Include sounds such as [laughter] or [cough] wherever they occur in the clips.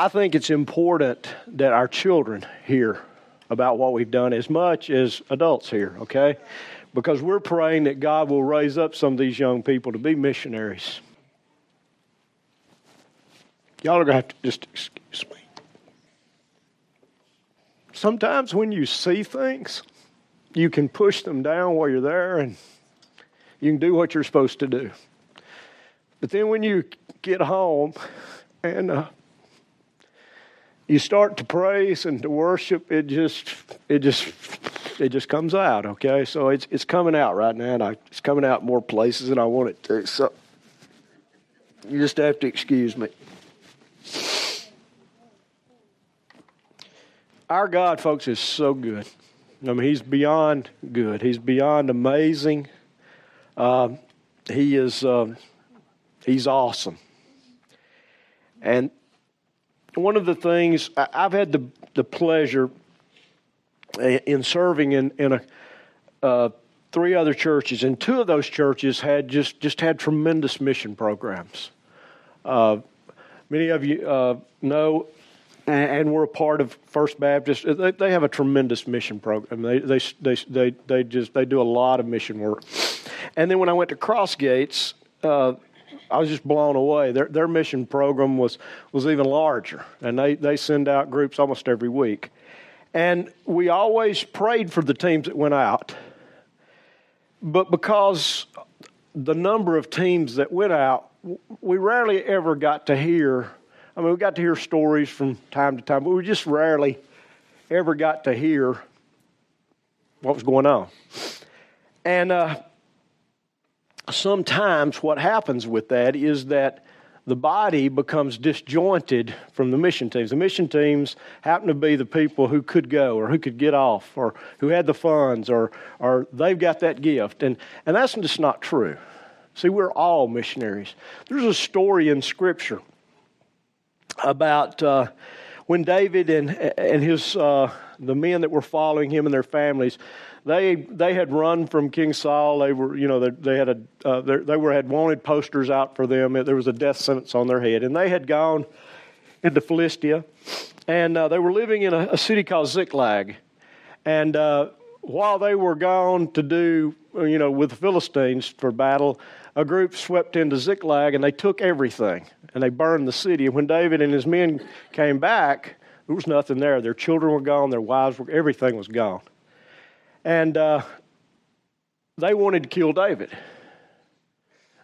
I think it's important that our children hear about what we've done as much as adults here, okay? Because we're praying that God will raise up some of these young people to be missionaries. Y'all are going to have to just excuse me. Sometimes when you see things, you can push them down while you're there and you can do what you're supposed to do. But then when you get home and uh, you start to praise and to worship, it just it just it just comes out. Okay, so it's it's coming out right now, and I, it's coming out more places than I want it to. So you just have to excuse me. Our God, folks, is so good. I mean, He's beyond good. He's beyond amazing. Uh, he is. Uh, he's awesome. And one of the things I've had the the pleasure in serving in in a uh, three other churches, and two of those churches had just just had tremendous mission programs. Uh, many of you uh, know and we're a part of First Baptist. They, they have a tremendous mission program. They, they, they, they, they, just they do a lot of mission work. And then when I went to Crossgates, uh, I was just blown away. Their, their mission program was, was even larger, and they, they send out groups almost every week. And we always prayed for the teams that went out, but because the number of teams that went out, we rarely ever got to hear I mean, we got to hear stories from time to time, but we just rarely ever got to hear what was going on. And uh, sometimes what happens with that is that the body becomes disjointed from the mission teams. The mission teams happen to be the people who could go or who could get off or who had the funds or, or they've got that gift. And, and that's just not true. See, we're all missionaries. There's a story in Scripture about uh, when David and and his uh, the men that were following him and their families, they they had run from King Saul. They were you know they, they had a uh, they were had wanted posters out for them. There was a death sentence on their head, and they had gone into Philistia, and uh, they were living in a, a, city called Ziklag, and uh, while they were gone to do you know with the Philistines for battle, a group swept into Ziklag and they took everything and they burned the city. And when David and his men came back, there was nothing there. Their children were gone, their wives were, everything was gone. And uh, they wanted to kill David.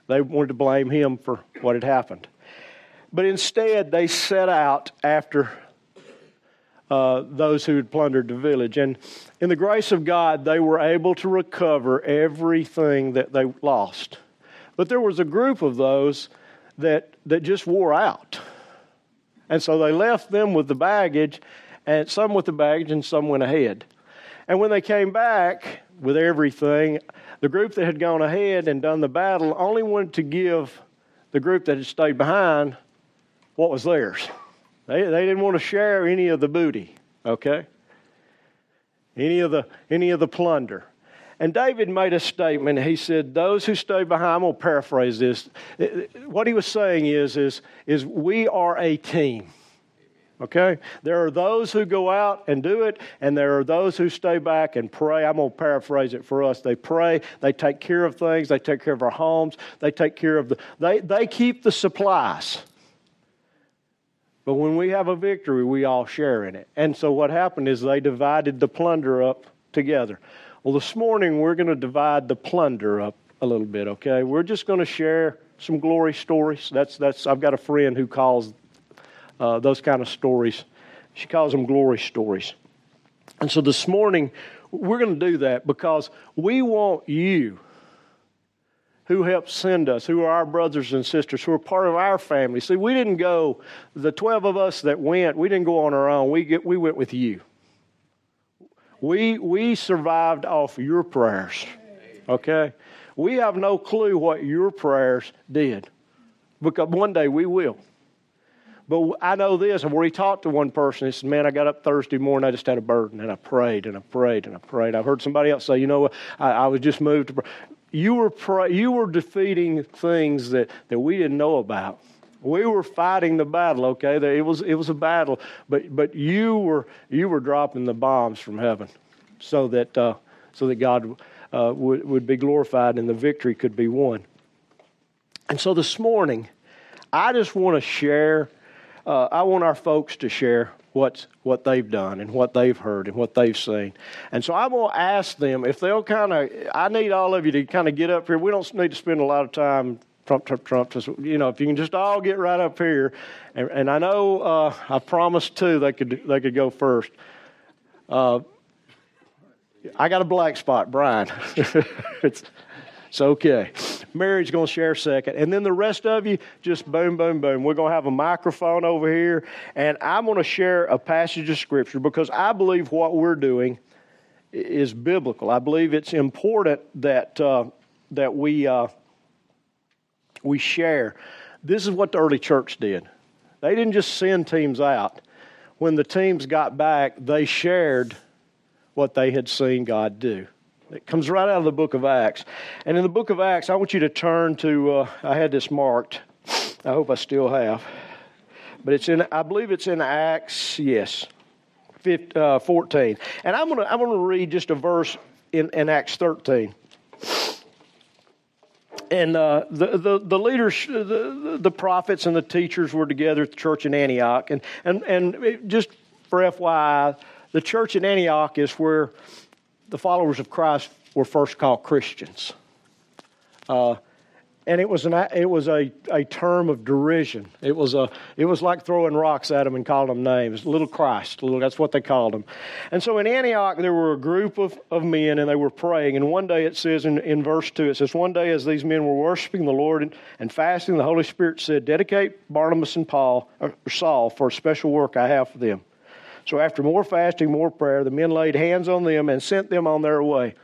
They wanted to blame him for what had happened. But instead, they set out after uh, those who had plundered the village. And in the grace of God, they were able to recover everything that they lost. But there was a group of those that, that just wore out. And so they left them with the baggage, and some with the baggage, and some went ahead. And when they came back with everything, the group that had gone ahead and done the battle only wanted to give the group that had stayed behind what was theirs. They, they didn't want to share any of the booty, okay? Any of the, any of the plunder. And David made a statement. He said, Those who stay behind, I'm going to paraphrase this. What he was saying is, is, is we are a team. Okay? There are those who go out and do it, and there are those who stay back and pray. I'm going to paraphrase it for us. They pray, they take care of things, they take care of our homes, they take care of the, they, they keep the supplies. But when we have a victory, we all share in it. And so what happened is they divided the plunder up together. Well, this morning we're going to divide the plunder up a little bit, okay? We're just going to share some glory stories. That's, that's, I've got a friend who calls uh, those kind of stories, she calls them glory stories. And so this morning we're going to do that because we want you who helped send us, who are our brothers and sisters, who are part of our family. See, we didn't go, the 12 of us that went, we didn't go on our own. We, get, we went with you. We, we survived off your prayers. Okay? We have no clue what your prayers did. Because one day we will. But I know this, and where he talked to one person, he said, Man, I got up Thursday morning, I just had a burden, and I prayed, and I prayed, and I prayed. I've heard somebody else say, You know, I, I was just moved to pray. You were, pray, you were defeating things that, that we didn't know about We were fighting the battle, okay? It was, it was a battle, but, but you, were, you were dropping the bombs from heaven so that, uh, so that God uh, would, would be glorified and the victory could be won. And so this morning, I just want to share, uh, I want our folks to share what's, what they've done and what they've heard and what they've seen. And so I'm going to ask them if they'll kind of, I need all of you to kind of get up here. We don't need to spend a lot of time Trump, Trump, Trump. Just, you know, if you can just all get right up here, and, and I know uh, I promised too they could they could go first. Uh, I got a black spot, Brian. [laughs] it's okay. Mary's going to share second. And then the rest of you, just boom, boom, boom. We're going to have a microphone over here, and I'm going to share a passage of Scripture because I believe what we're doing is biblical. I believe it's important that, uh, that we, uh, we share. This is what the early church did. They didn't just send teams out. When the teams got back, they shared what they had seen God do. It comes right out of the book of Acts. And in the book of Acts, I want you to turn to, uh, I had this marked. I hope I still have. But it's in, I believe it's in Acts, yes, 15, uh, 14. And I'm going to I'm gonna read just a verse in, in Acts 13 and uh, the, the, the leaders, the, the prophets and the teachers were together at the church in Antioch. And, and, and just for FYI, the church in Antioch is where the followers of Christ were first called Christians. Uh, and it was an it was a, a term of derision. It was a it was like throwing rocks at them and calling them names. Little Christ, little that's what they called them. And so in Antioch there were a group of, of men and they were praying. And one day it says in, in verse two, it says, One day as these men were worshiping the Lord and, and fasting, the Holy Spirit said, Dedicate Barnabas and Paul or Saul for a special work I have for them. So after more fasting, more prayer, the men laid hands on them and sent them on their way.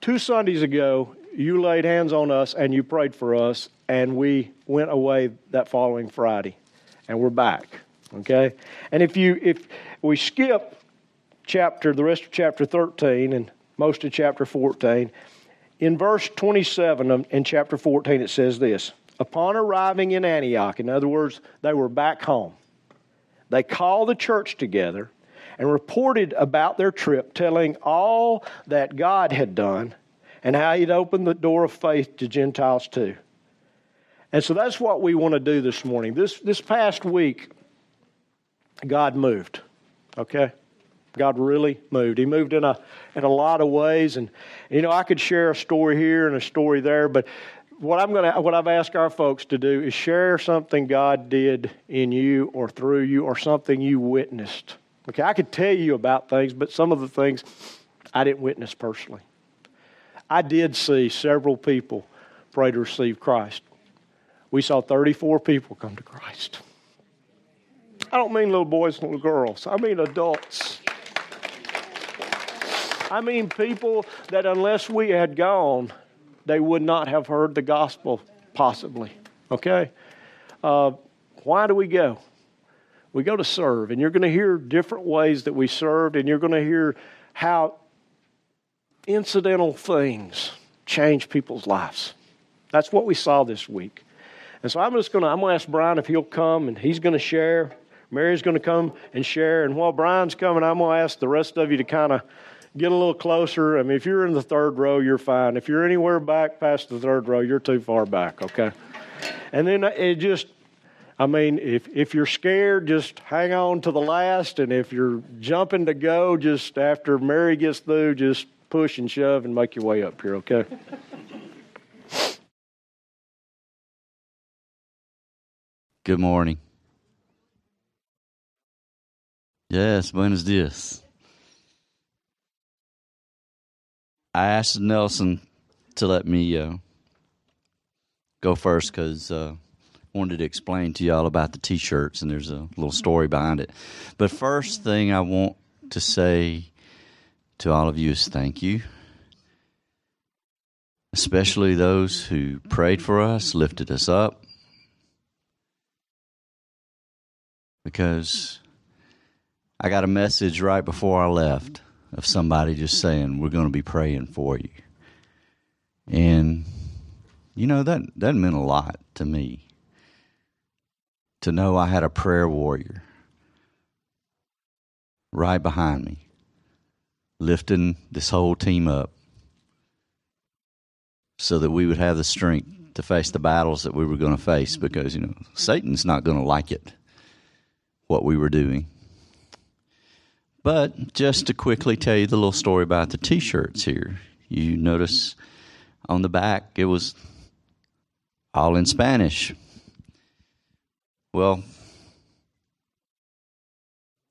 Two Sundays ago, you laid hands on us and you prayed for us, and we went away that following Friday, and we're back. Okay, and if you if we skip chapter the rest of chapter 13 and most of chapter 14 in verse 27 in chapter 14 it says this upon arriving in antioch in other words they were back home they called the church together and reported about their trip, telling all that God had done and how He'd opened the door of faith to Gentiles too. And so that's what we want to do this morning. This, this past week, God moved. Okay? God really moved. He moved in a in a lot of ways, and you know I could share a story here and a story there, but what I'm going to what I've asked our folks to do is share something God did in you or through you or something you witnessed. Okay, I could tell you about things, but some of the things I didn't witness personally. I did see several people pray to receive Christ. We saw 34 people come to Christ. I don't mean little boys and little girls. I mean adults. I mean people that unless we had gone, they would not have heard the gospel, possibly. Okay? Uh, why do we go? We go to serve, and you're going to hear different ways that we served, and you're going to hear how incidental things change people's lives. That's what we saw this week. And so I'm just going to I'm going to ask Brian if he'll come and he's going to share. Mary's going to come and share. And while Brian's coming, I'm going to ask the rest of you to kind of get a little closer. I mean, if you're in the third row, you're fine. If you're anywhere back past the third row, you're too far back, okay? And then it just, I mean, if, if you're scared, just hang on to the last. And if you're jumping to go, just after Mary gets through, just push and shove and make your way up here, okay? Good morning. Yes, buenos dias. I asked Nelson to let me uh, go first because uh, I wanted to explain to y'all about the T-shirts, and there's a little story behind it. But first thing I want to say to all of you is thank you, especially those who prayed for us, lifted us up, because I got a message right before I left of somebody just saying, We're going to be praying for you. And, you know, that, that meant a lot to me. to know I had a prayer warrior right behind me, lifting this whole team up so that we would have the strength to face the battles that we were going to face because, you know, Satan's not going to like it, what we were doing. But just to quickly tell you the little story about the t shirts here, you notice on the back it was all in Spanish. Well,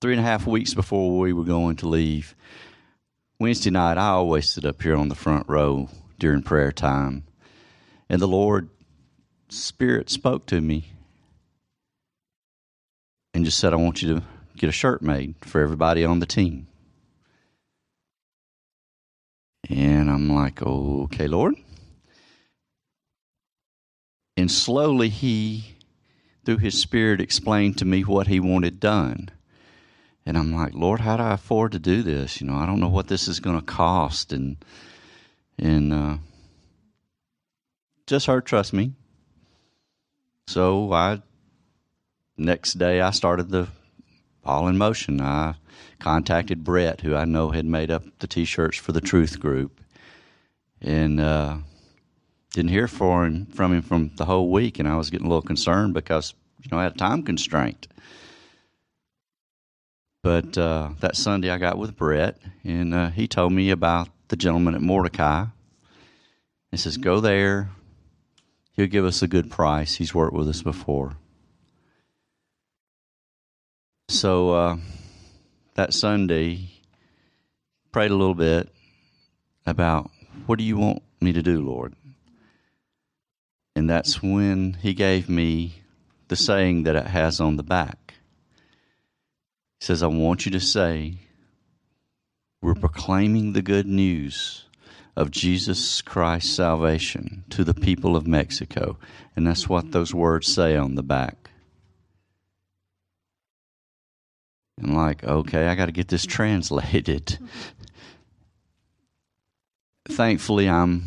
three and a half weeks before we were going to leave, Wednesday night, I always sit up here on the front row during prayer time. And the Lord Spirit spoke to me and just said, I want you to get a shirt made for everybody on the team. And I'm like, okay, Lord. And slowly he, through his spirit, explained to me what he wanted done. And I'm like, Lord, how do I afford to do this? You know, I don't know what this is going to cost. And, and, uh, just her trust me. So I, next day, I started the all in motion. I contacted Brett, who I know had made up the T-shirts for the Truth Group, and uh, didn't hear from him, from him from the whole week. And I was getting a little concerned because you know I had a time constraint. But uh, that Sunday, I got with Brett, and uh, he told me about the gentleman at Mordecai. He says, "Go there. He'll give us a good price. He's worked with us before." So uh, that Sunday, prayed a little bit about what do you want me to do, Lord? And that's when He gave me the saying that it has on the back. He says, I want you to say, We're proclaiming the good news of Jesus Christ's salvation to the people of Mexico. And that's what those words say on the back. And like, okay, I got to get this mm-hmm. translated. Mm-hmm. Thankfully, I'm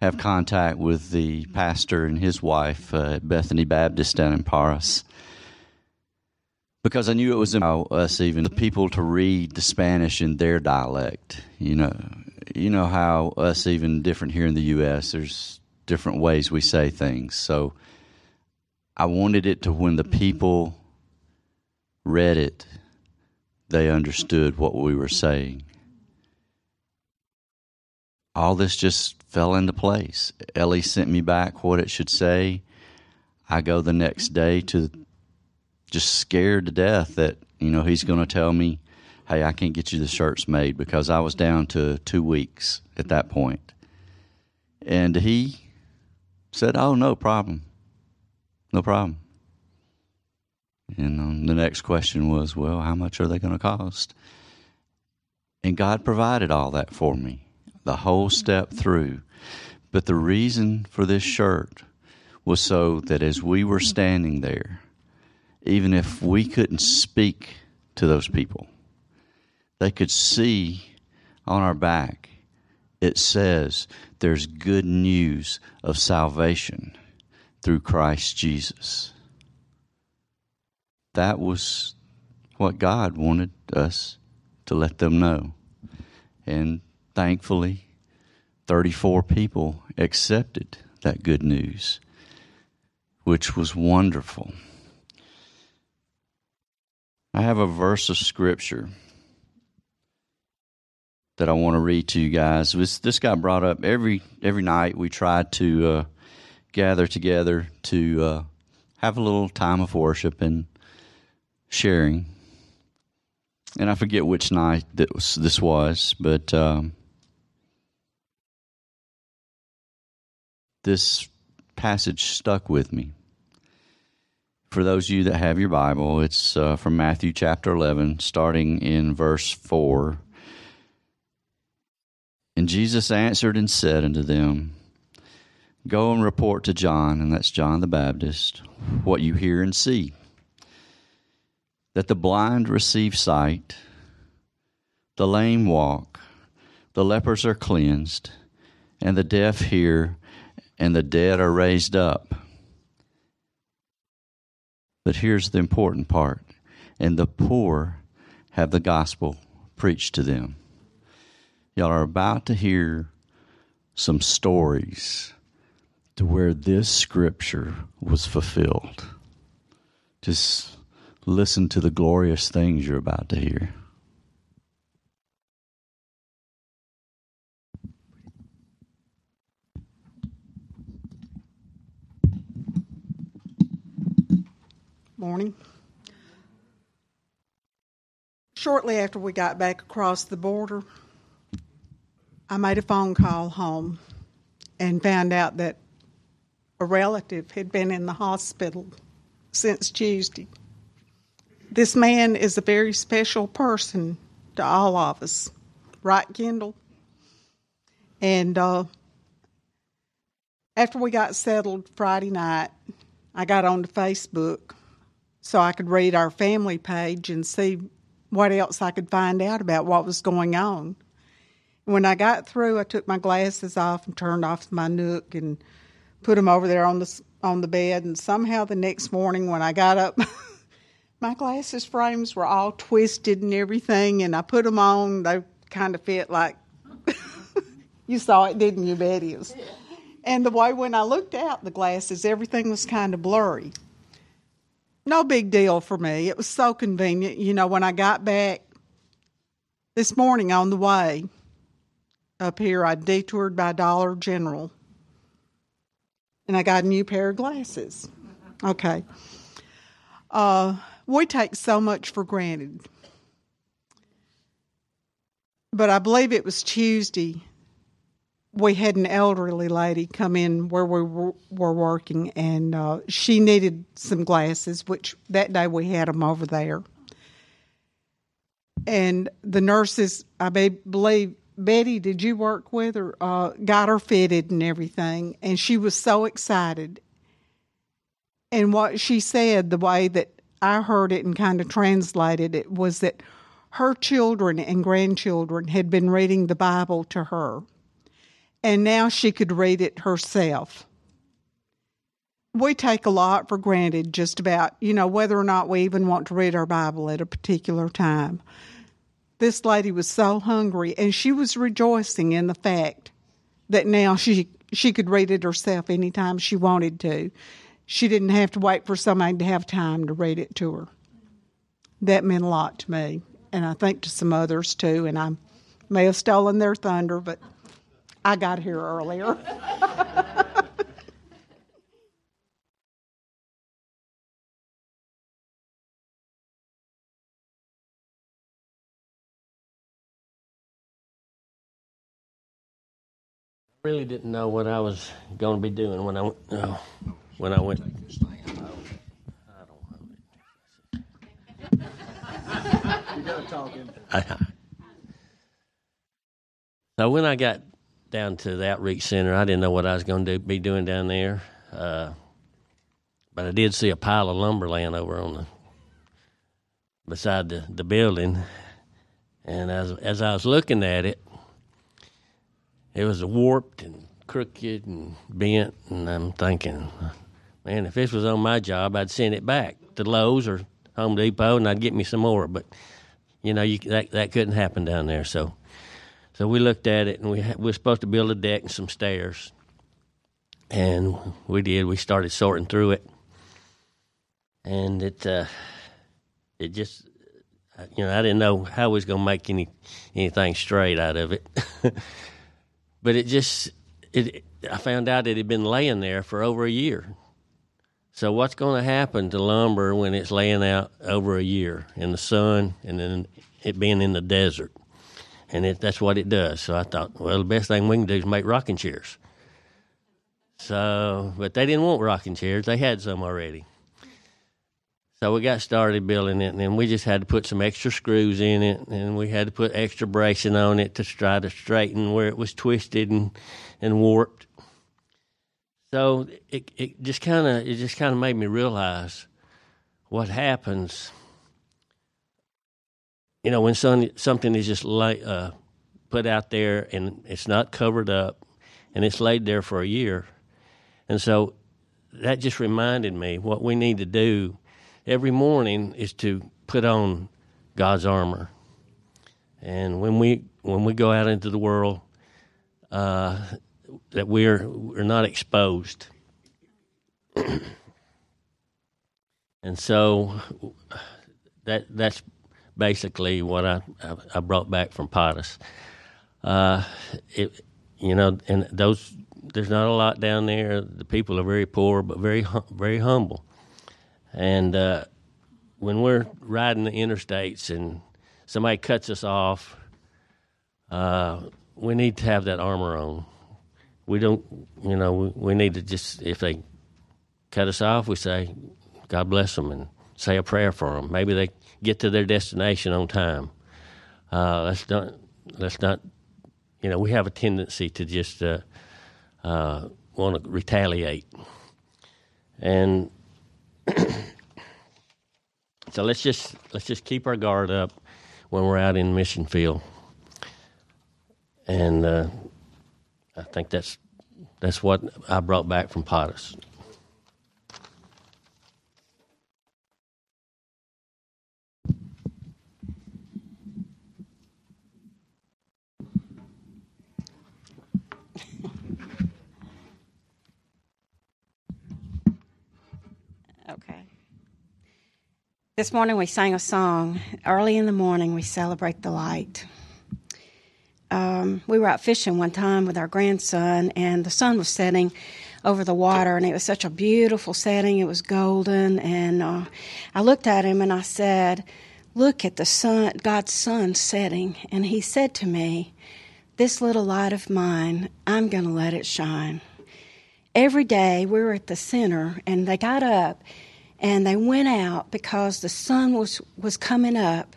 have contact with the pastor and his wife uh, at Bethany Baptist down in Paris because I knew it was about us even the people to read the Spanish in their dialect. You know, you know how us even different here in the U.S. There's different ways we say things. So I wanted it to when the mm-hmm. people read it, they understood what we were saying. All this just fell into place. Ellie sent me back what it should say. I go the next day to just scared to death that, you know, he's going to tell me, hey, I can't get you the shirts made because I was down to two weeks at that point. And he said, oh, no problem. No problem. And um, the next question was, well, how much are they going to cost? And God provided all that for me, the whole step through. But the reason for this shirt was so that as we were standing there, even if we couldn't speak to those people, they could see on our back, it says there's good news of salvation through Christ Jesus. That was what God wanted us to let them know. And thankfully, 34 people accepted that good news, which was wonderful. I have a verse of scripture that I want to read to you guys. This, this got brought up every every night. We tried to uh, gather together to uh, have a little time of worship and sharing, and I forget which night that this was, but um, this passage stuck with me. For those of you that have your Bible, it's uh, from Matthew chapter 11, starting in verse 4. And Jesus answered and said unto them, Go and report to John, and that's John the Baptist, what you hear and see that the blind receive sight, the lame walk, the lepers are cleansed, and the deaf hear, and the dead are raised up, But here's the important part and the poor have the gospel preached to them. Y'all are about to hear some stories to where this scripture was fulfilled. Just listen to the glorious things you're about to hear. Morning. Shortly after we got back across the border, I made a phone call home and found out that a relative had been in the hospital since Tuesday. This man is a very special person to all of us, right, Kendall? And uh, after we got settled Friday night, I got onto Facebook so I could read our family page and see what else I could find out about what was going on. When I got through, I took my glasses off and turned off my nook and put them over there on the on the bed. And somehow the next morning, when I got up, [laughs] my glasses frames were all twisted and everything. And I put them on; they kind of fit like [laughs] you saw it, didn't you, Betty? Was, and the way when I looked out the glasses, everything was kind of blurry no big deal for me. It was so convenient. You know, when I got back this morning on the way up here, I detoured by Dollar General and I got a new pair of glasses. Okay. Uh, we take so much for granted. But I believe it was Tuesday we had an elderly lady come in where we were working, and uh, she needed some glasses, which that day we had them over there. And the nurses, I believe, Betty, did you work with her? Uh, got her fitted and everything, and she was so excited. And what she said, the way that I heard it and kind of translated it, was that her children and grandchildren had been reading the Bible to her and now she could read it herself. We take a lot for granted, just about, you know, whether or not we even want to read our Bible at a particular time. This lady was so hungry, and she was rejoicing in the fact that now she she could read it herself anytime she wanted to. She didn't have to wait for somebody to have time to read it to her. That meant a lot to me, and I think to some others too. And I may have stolen their thunder, but I got here earlier. [laughs] really didn't know what I was going to be doing when I went. When I went. I, So when I got down to the outreach center. I didn't know what I was going to be doing down there, uh, but I did see a pile of lumber laying over on the beside the, the building, and as as I was looking at it, it was warped and crooked and bent, and I'm thinking, man, if this was on my job, I'd send it back to Lowe's or Home Depot, and I'd get me some more. But you know, you, that that couldn't happen down there, so so we looked at it, and we, we were supposed to build a deck and some stairs. And we did. We started sorting through it. And it, uh, it just, you know, I didn't know how we was to make any anything straight out of it. [laughs] but it just, it, I found out it had been laying there for over a year. So what's going to happen to lumber when it's laying out over a year in the sun and then it being in the desert? and it, that's what it does. So I thought, well, the best thing we can do is make rocking chairs. So, but they didn't want rocking chairs; they had some already. So we got started building it, and then we just had to put some extra screws in it, and we had to put extra bracing on it to try to straighten where it was twisted and and warped. So it it just kind of it just kind of made me realize what happens you know, when some, something is just lay, uh, put out there and it's not covered up and it's laid there for a year. And so that just reminded me what we need to do every morning is to put on God's armor. And when we when we go out into the world, uh, that we're we're not exposed. [clears throat] and so that that's basically what I I brought back from POTUS. Uh, it, you know, and those there's not a lot down there. The people are very poor, but very very humble. And uh, when we're riding the interstates and somebody cuts us off, uh, we need to have that armor on. We don't, you know, we, we need to just if they cut us off, we say, "God bless them," and say a prayer for them. Maybe they get to their destination on time. Uh, let's not let's not you know we have a tendency to just uh, uh, want to retaliate, and [coughs] so let's just let's just keep our guard up when we're out in mission field, and uh, I think that's that's what I brought back from Pottus. This morning we sang a song. Early in the morning, we celebrate the light. Um, we were out fishing one time with our grandson, and the sun was setting over the water, and it was such a beautiful setting. It was golden, and uh, I looked at him and I said, "Look at the sun, God's sun setting." And he said to me, "This little light of mine, I'm going to let it shine." Every day we were at the center, and they got up and they went out because the sun was was coming up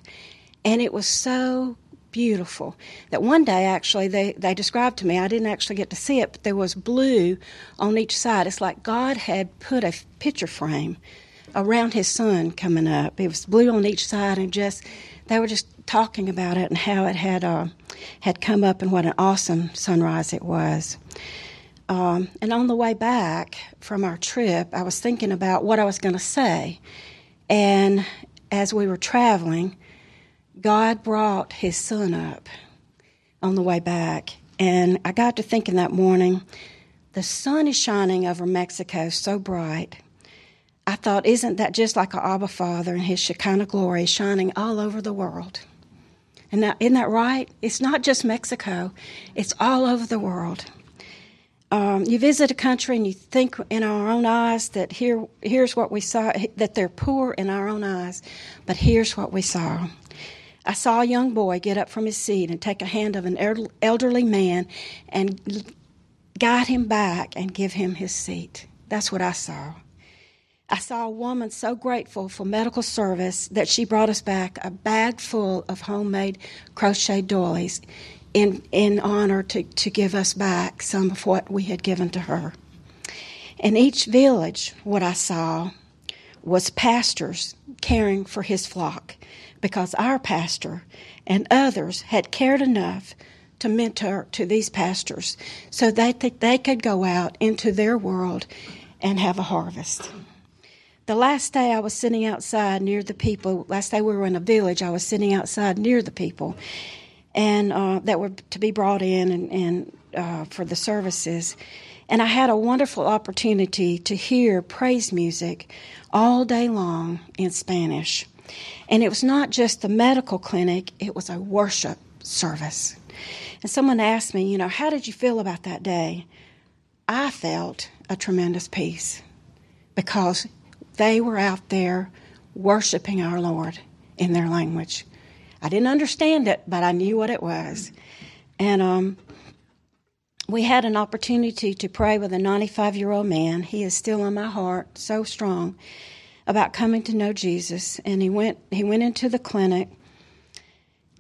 and it was so beautiful. That one day actually they, they described to me i didn't actually get to see it but there was blue on each side. It's like god had put a picture frame around his sun coming up. It was blue on each side and just they were just talking about it and how it had uh, had come up and what an awesome sunrise it was. Um, and on the way back from our trip, I was thinking about what I was going to say. And as we were traveling, God brought his son up on the way back. And I got to thinking that morning, the sun is shining over Mexico so bright. I thought, isn't that just like our Abba Father and his Shekinah glory shining all over the world? And isn't that right? It's not just Mexico, it's all over the world um, you visit a country and you think in our own eyes that here here's what we saw that they're poor in our own eyes, but here's what we saw. I saw a young boy get up from his seat and take a hand of an elderly man and guide him back and give him his seat. That's what I saw. I saw a woman so grateful for medical service that she brought us back a bag full of homemade crochet doilies in, in honor to, to give us back some of what we had given to her. In each village, what I saw was pastors caring for his flock because our pastor and others had cared enough to mentor to these pastors so that they could go out into their world and have a harvest. The last day I was sitting outside near the people, last day we were in a village, I was sitting outside near the people, and uh, that were to be brought in and, and uh, for the services. And I had a wonderful opportunity to hear praise music all day long in Spanish. And it was not just the medical clinic, it was a worship service. And someone asked me, you know, how did you feel about that day? I felt a tremendous peace because they were out there worshiping our Lord in their language. I didn't understand it, but I knew what it was. And um, we had an opportunity to pray with a 95 year old man. He is still in my heart, so strong about coming to know Jesus. And he went he went into the clinic.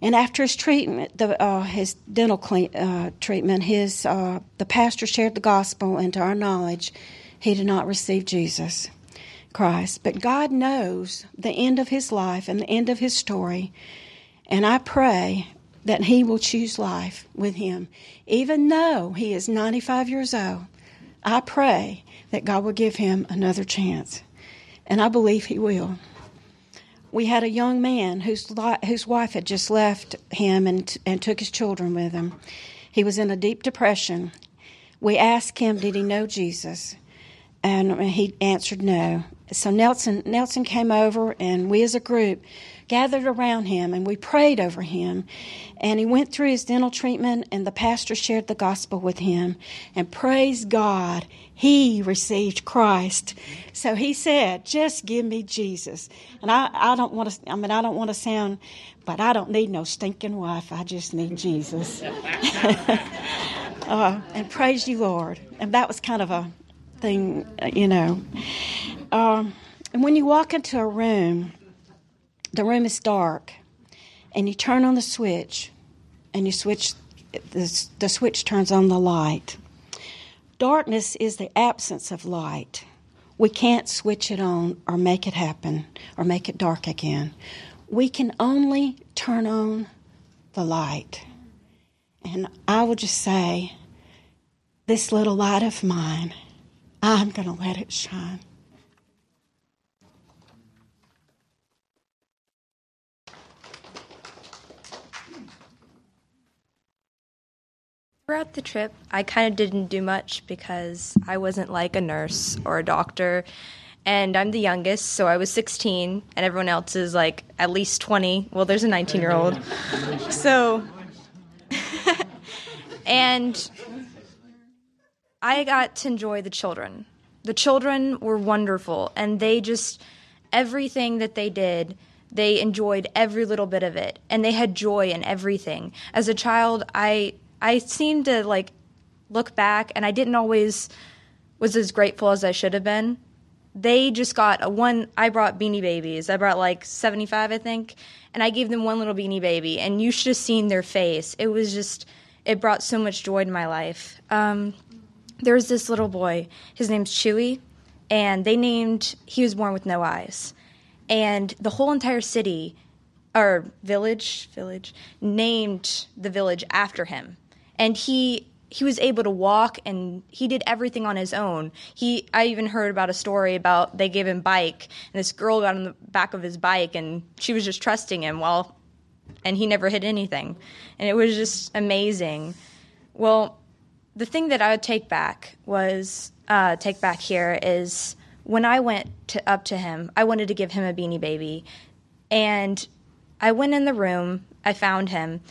And after his treatment, the, uh, his dental clean, uh, treatment, his uh, the pastor shared the gospel, and to our knowledge, he did not receive Jesus Christ. But God knows the end of his life and the end of his story, and I pray that he will choose life with him. Even though he is 95 years old, I pray that God will give him another chance. And I believe he will. we had a young man whose li- whose wife had just left him and and took his children with him. He was in a deep depression. We asked him, did he know Jesus? And he answered no. So Nelson Nelson came over, and we as a group gathered around him and we prayed over him. And he went through his dental treatment, and the pastor shared the gospel with him. And praise God, he received Christ. So he said, Just give me Jesus. And I, I don't want to, I mean, I don't want to sound, but I don't need no stinking wife. I just need Jesus. [laughs] uh, and praise you, Lord. And that was kind of a thing, you know. Um, and when you walk into a room, the room is dark, and you turn on the switch, and you switch, the, the switch turns on the light. Darkness is the absence of light. We can't switch it on or make it happen or make it dark again. We can only turn on the light. And I will just say, this little light of mine, I'm going to let it shine. Throughout the trip, I kind of didn't do much because I wasn't like a nurse or a doctor. And I'm the youngest, so I was 16, and everyone else is like at least 20. Well, there's a 19 year old. [laughs] So, [laughs] and I got to enjoy the children. The children were wonderful, and they just, everything that they did, they enjoyed every little bit of it, and they had joy in everything. As a child, I I seemed to like look back and I didn't always was as grateful as I should have been. They just got a one I brought beanie babies. I brought like 75 I think and I gave them one little beanie baby and you should have seen their face. It was just it brought so much joy to my life. Um, there was this little boy. His name's Chewy and they named he was born with no eyes. And the whole entire city or village village named the village after him and he he was able to walk and he did everything on his own. He I even heard about a story about they gave him bike and this girl got on the back of his bike and she was just trusting him while and he never hit anything. And it was just amazing. Well, the thing that I would take back was uh, take back here is when I went to, up to him, I wanted to give him a beanie baby. And I went in the room, I found him,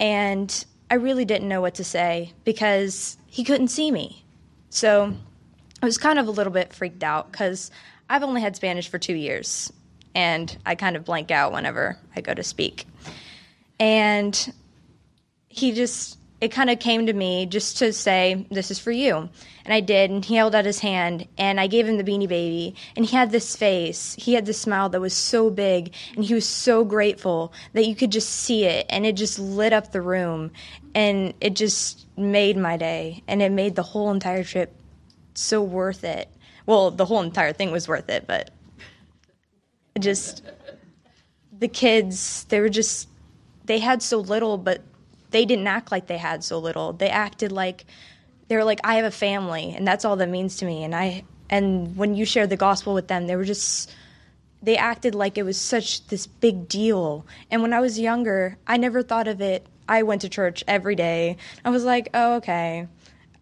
and I really didn't know what to say because he couldn't see me. So I was kind of a little bit freaked out because I've only had Spanish for two years and I kind of blank out whenever I go to speak. And he just, it kind of came to me just to say, This is for you. And I did. And he held out his hand and I gave him the beanie baby. And he had this face, he had this smile that was so big. And he was so grateful that you could just see it. And it just lit up the room. And it just made my day. And it made the whole entire trip so worth it. Well, the whole entire thing was worth it, but just the kids, they were just, they had so little, but they didn't act like they had so little. They acted like they were like, I have a family, and that's all that means to me. And I and when you shared the gospel with them, they were just they acted like it was such this big deal. And when I was younger, I never thought of it. I went to church every day. I was like, oh, okay.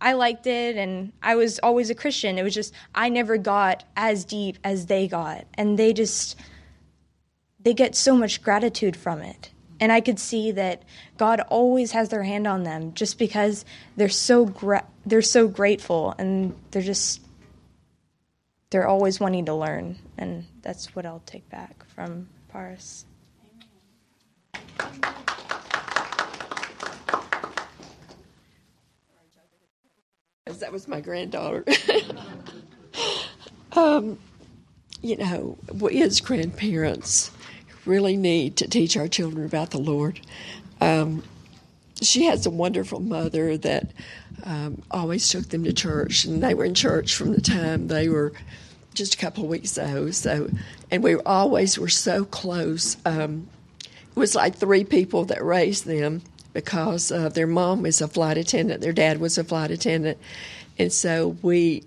I liked it and I was always a Christian. It was just I never got as deep as they got. And they just they get so much gratitude from it. And I could see that God always has their hand on them just because they're so gra- they're so grateful and they're just they're always wanting to learn and that's what I'll take back from Paris. That was my granddaughter. [laughs] um, you know, we as grandparents really need to teach our children about the Lord. Um, she has a wonderful mother that um, always took them to church, and they were in church from the time they were just a couple of weeks old. So, and we always were so close. Um, it was like three people that raised them because uh, their mom was a flight attendant, their dad was a flight attendant, and so we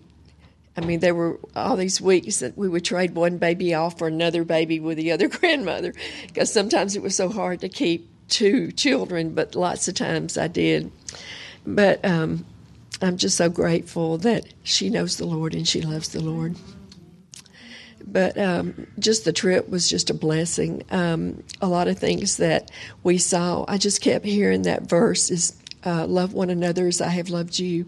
I mean, there were all these weeks that we would trade one baby off for another baby with the other [laughs] grandmother because sometimes it was so hard to keep two children, but lots of times I did. But um, I'm just so grateful that she knows the Lord and she loves the Lord. But um, just the trip was just a blessing. Um, a lot of things that we saw, I just kept hearing that verse is uh, love one another as I have loved you.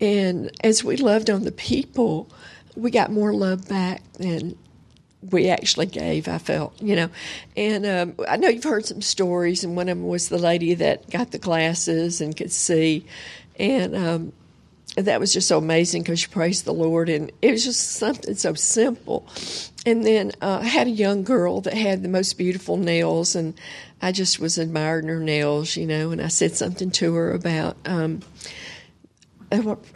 And as we loved on the people, we got more love back than we actually gave, I felt, you know. And um, I know you've heard some stories, and one of them was the lady that got the glasses and could see. And um, that was just so amazing because she praised the Lord, and it was just something so simple. And then uh, I had a young girl that had the most beautiful nails, and I just was admiring her nails, you know. And I said something to her about. Um,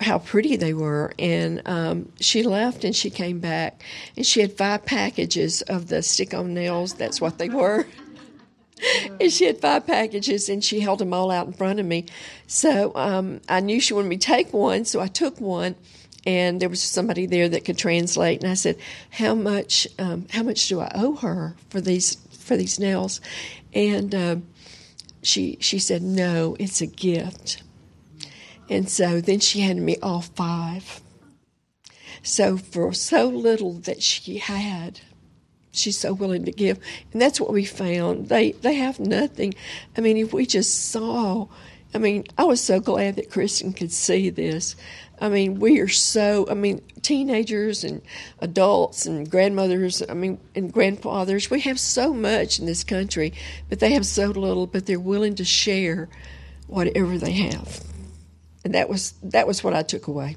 how pretty they were. And um, she left and she came back, and she had five packages of the stick on nails. That's what they were. [laughs] and she had five packages, and she held them all out in front of me. So um, I knew she wanted me to take one, so I took one. And there was somebody there that could translate, and I said, "How much? Um, how much do I owe her for these for these nails?" And um, she she said, "No, it's a gift." And so then she handed me all five. So for so little that she had, she's so willing to give. And that's what we found. They they have nothing. I mean, if we just saw I mean, I was so glad that Kristen could see this. I mean, we are so, I mean, teenagers and adults and grandmothers, I mean, and grandfathers, we have so much in this country, but they have so little, but they're willing to share whatever they have. And that was that was what I took away.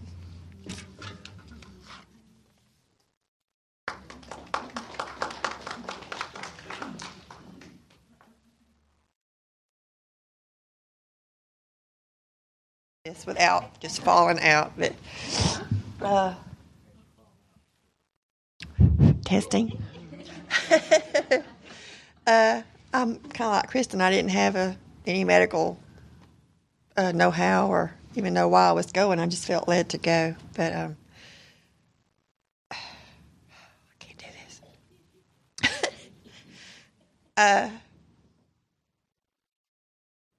This without just falling out, but uh, testing. [laughs] uh, I'm kind of like Kristen. I didn't have a, any medical uh, know-how or even know why I was going. I just felt led to go. But um, [sighs] I can't do this. [laughs] uh,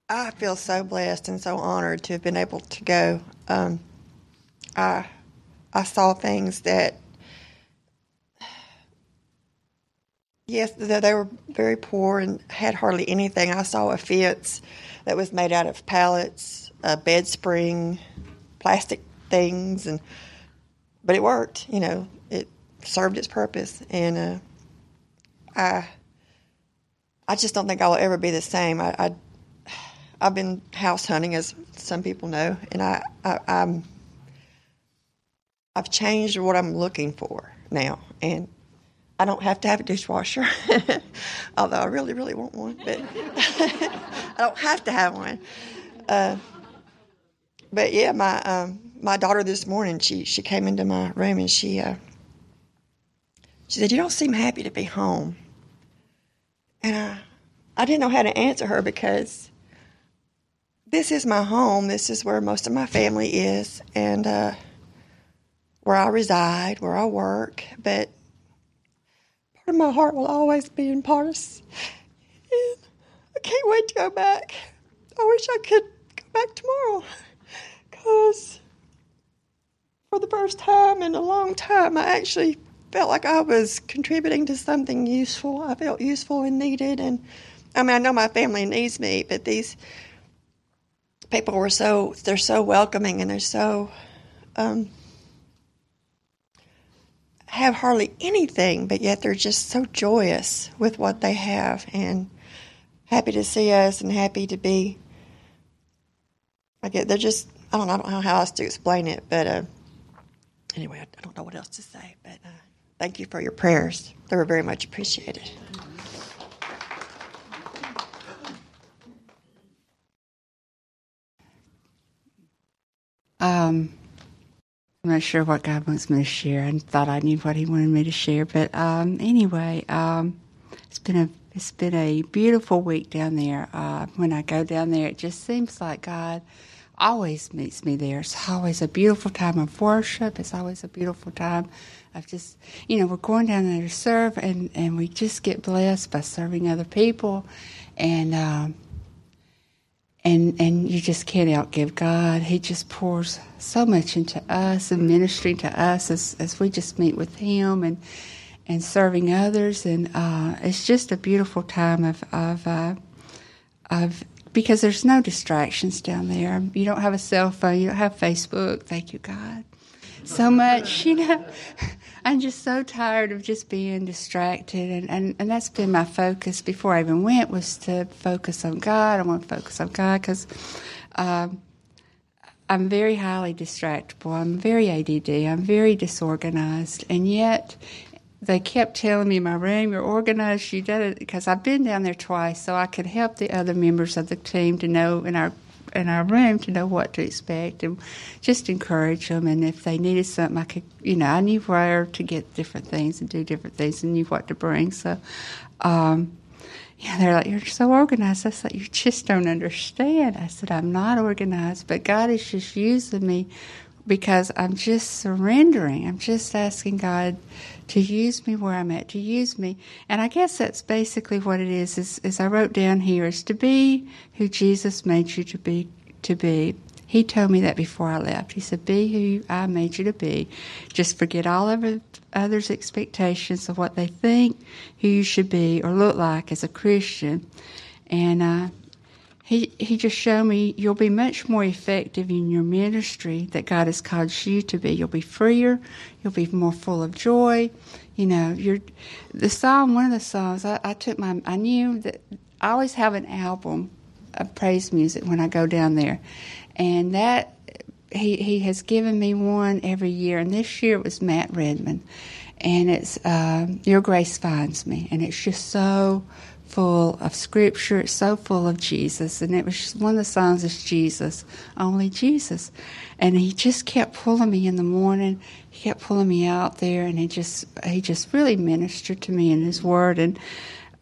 I feel so blessed and so honored to have been able to go. Um, I I saw things that, yes, they were very poor and had hardly anything. I saw a fence that was made out of pallets a bed spring, plastic things, and but it worked. You know, it served its purpose, and uh, I I just don't think I will ever be the same. I, I I've been house hunting, as some people know, and I, I I'm I've changed what I'm looking for now, and I don't have to have a dishwasher, [laughs] although I really, really want one. But [laughs] I don't have to have one. Uh, but yeah, my um, my daughter this morning she she came into my room and she uh, she said, "You don't seem happy to be home," and I I didn't know how to answer her because this is my home. This is where most of my family is, and uh, where I reside, where I work. But part of my heart will always be in Paras. and I can't wait to go back. I wish I could go back tomorrow because for the first time in a long time, I actually felt like I was contributing to something useful. I felt useful and needed. And I mean, I know my family needs me, but these people were so, they're so welcoming and they're so, um, have hardly anything, but yet they're just so joyous with what they have and happy to see us and happy to be. I get they're just I don't know, I don't know how else to explain it, but uh, anyway, I, I, don't know what else to say. But uh, thank you for your prayers; they were very much appreciated. Um, I'm not sure what God wants me to share. I thought I knew what He wanted me to share, but um, anyway, um, it's been a it's been a beautiful week down there. Uh, when I go down there, it just seems like God always meets me there. It's always a beautiful time of worship. It's always a beautiful time of just, you know, we're going down there to serve, and, and we just get blessed by serving other people. And, um, and and you just can't outgive God. He just pours so much into us and ministering to us as, as we just meet with Him and and serving others. And uh, it's just a beautiful time of of uh, of because there's no distractions down there. You don't have a cell phone. You don't have Facebook. Thank you, God. So much, you know. [laughs] I'm just so tired of just being distracted, and, and, and that's been my focus before I even went was to focus on God. I want to focus on God because um, I'm very highly distractible. I'm very ADD. I'm very disorganized, and yet they kept telling me my room, "You're organized. You did it." Because I've been down there twice, so I could help the other members of the team to know in our in our room to know what to expect and just encourage them. And if they needed something, I could, you know, I knew where to get different things and do different things and knew what to bring. So, um, yeah, they're like, You're so organized. I said, You just don't understand. I said, I'm not organized, but God is just using me because I'm just surrendering. I'm just asking God to use me where I'm at, to use me. And I guess that's basically what it is, is, is I wrote down here, is to be who Jesus made you to be, to be. He told me that before I left. He said, be who I made you to be. Just forget all of others' expectations of what they think who you should be or look like as a Christian. And, uh, he, he just showed me you'll be much more effective in your ministry that God has called you to be. You'll be freer. You'll be more full of joy. You know, you're the song. One of the songs I, I took my. I knew that I always have an album of praise music when I go down there, and that he he has given me one every year. And this year it was Matt Redman, and it's uh, Your Grace Finds Me, and it's just so full of scripture. So full of Jesus. And it was one of the songs is Jesus, only Jesus. And he just kept pulling me in the morning. He kept pulling me out there, and he just he just really ministered to me in his word. And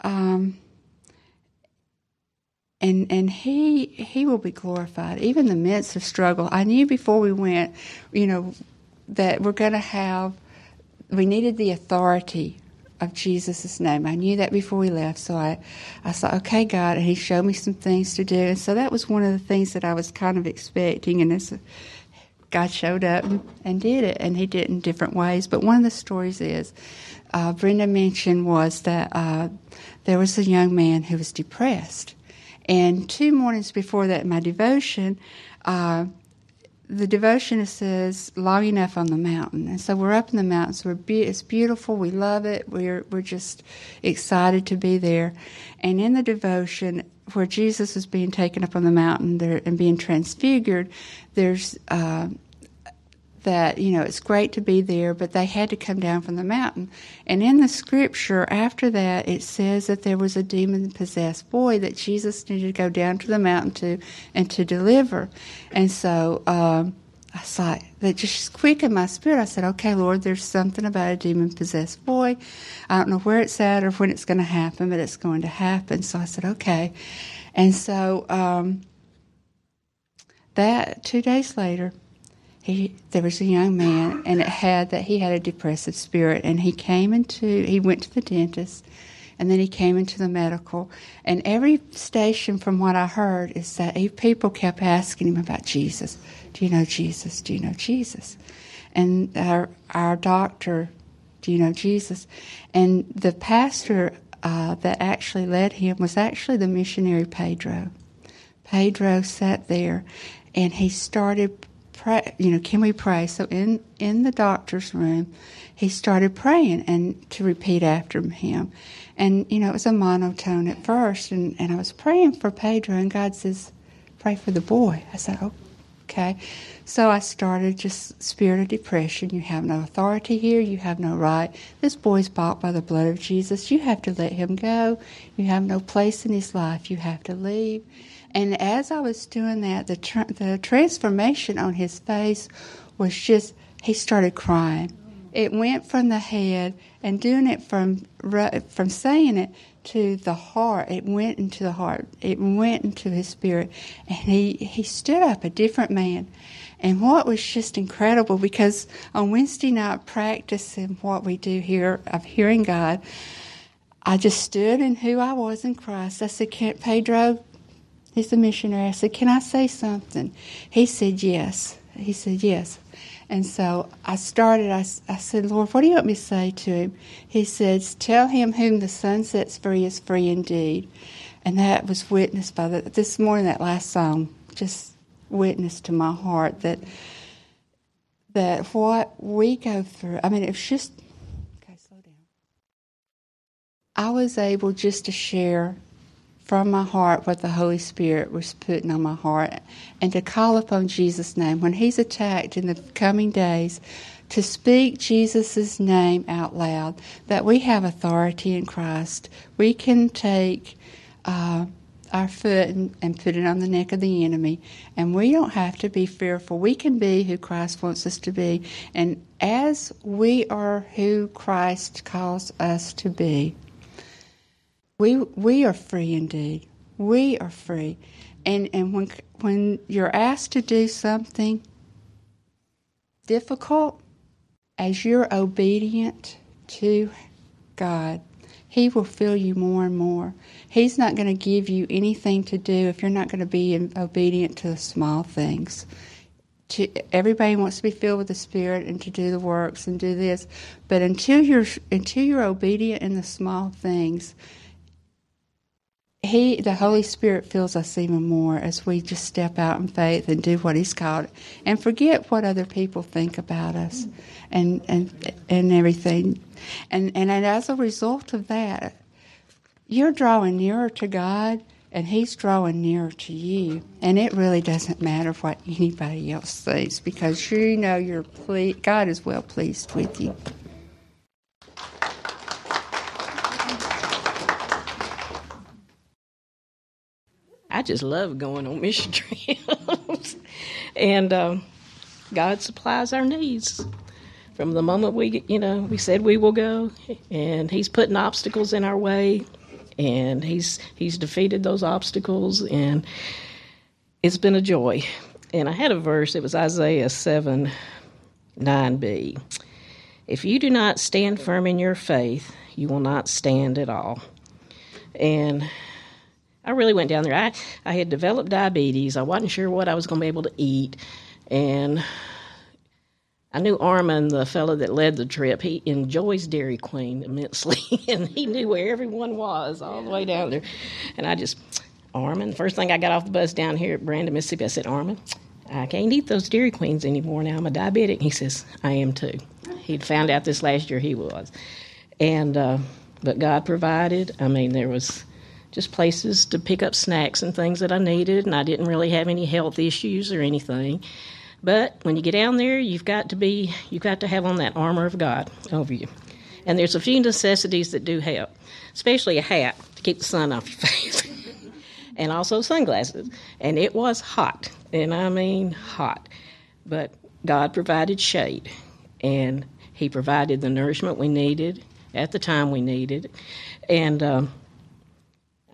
um, and and he he will be glorified, even the midst of struggle. I knew before we went, you know, that we're going to have. We needed the authority of Jesus' name. I knew that before we left, so I, I thought, okay, God, and He showed me some things to do, and so that was one of the things that I was kind of expecting, and this, God showed up and, and did it, and He did it in different ways. But one of the stories is, uh, Brenda mentioned was that uh, there was a young man who was depressed, and two mornings before that, in my devotion. Uh, the devotion says long enough on the mountain. And so we're up in the mountains. We're be- it's beautiful. We love it. We're we're just excited to be there. And in the devotion where jesus is being taken up on the mountain there and being transfigured there's uh, that you know it's great to be there but they had to come down from the mountain and in the scripture after that it says that there was a demon possessed boy that jesus needed to go down to the mountain to and to deliver and so um, I saw that just quickened my spirit. I said, "Okay, Lord, there's something about a demon-possessed boy. I don't know where it's at or when it's going to happen, but it's going to happen." So I said, "Okay," and so um, that two days later, he there was a young man and it had that he had a depressive spirit and he came into he went to the dentist and then he came into the medical and every station from what i heard is that people kept asking him about jesus. Do you know jesus? Do you know jesus? And our our doctor do you know jesus? And the pastor uh, that actually led him was actually the missionary pedro. Pedro sat there and he started pray, you know, can we pray? So in, in the doctor's room, he started praying and to repeat after him. And, you know, it was a monotone at first. And, and I was praying for Pedro, and God says, pray for the boy. I said, oh, okay. So I started just spirit of depression. You have no authority here. You have no right. This boy's bought by the blood of Jesus. You have to let him go. You have no place in his life. You have to leave. And as I was doing that, the, the transformation on his face was just, he started crying. it went from the head and doing it from from saying it to the heart. It went into the heart. It went into his spirit, and he he stood up a different man. And what was just incredible because on Wednesday night practicing what we do here of hearing God, I just stood in who I was in Christ. I said, Pedro, he's the missionary. I said, Can I say something? He said, Yes. He said, Yes. And so I started, I, I said, Lord, what do you want me to say to him? He says, Tell him whom the Son sets free is free indeed. And that was witnessed by the, this morning, that last song, just witnessed to my heart that that what we go through, I mean, it's just, okay, slow down. I was able just to share from my heart what the Holy Spirit was putting on my heart and to call upon Jesus' name when He's attacked in the coming days to speak Jesus' name out loud, that we have authority in Christ. We can take uh, our foot and, and put it on the neck of the enemy, and we don't have to be fearful. We can be who Christ wants us to be. And as we are who Christ calls us to be, we we are free indeed. We are free, and and when when you're asked to do something difficult, as you're obedient to God, He will fill you more and more. He's not going to give you anything to do if you're not going to be obedient to the small things. To, everybody wants to be filled with the Spirit and to do the works and do this, but until you're until you're obedient in the small things, he, the Holy Spirit, fills us even more as we just step out in faith and do what He's called, and forget what other people think about us, and and and everything, and and as a result of that, you're drawing nearer to God, and He's drawing nearer to you, and it really doesn't matter what anybody else thinks because you know you're ple- God is well pleased with you. I just love going on [laughs] mission trips. and um, God supplies our needs from the moment we, you know, we said we will go, and He's putting obstacles in our way, and He's He's defeated those obstacles, and it's been a joy. And I had a verse. It was Isaiah seven, nine b. If you do not stand firm in your faith, you will not stand at all. And I really went down there. I, I had developed diabetes. I wasn't sure what I was going to be able to eat. And I knew Armand, the fellow that led the trip, he enjoys Dairy Queen immensely. [laughs] and he knew where everyone was all the way down there. And I just, Armand, first thing I got off the bus down here at Brandon, Mississippi, I said, Armand, I can't eat those Dairy Queens anymore now. I'm a diabetic. He says, I am too. He'd found out this last year he was. And, uh, but God provided. I mean, there was just places to pick up snacks and things that I needed, and I didn't really have any health issues or anything. But when you get down there, you've got to be, you've got to have on that armor of God over you. And there's a few necessities that do help, especially a hat to keep the sun off your [laughs] face, and also sunglasses. And it was hot, and I mean hot, but God provided shade, and He provided the nourishment we needed at the time we needed, and. Um,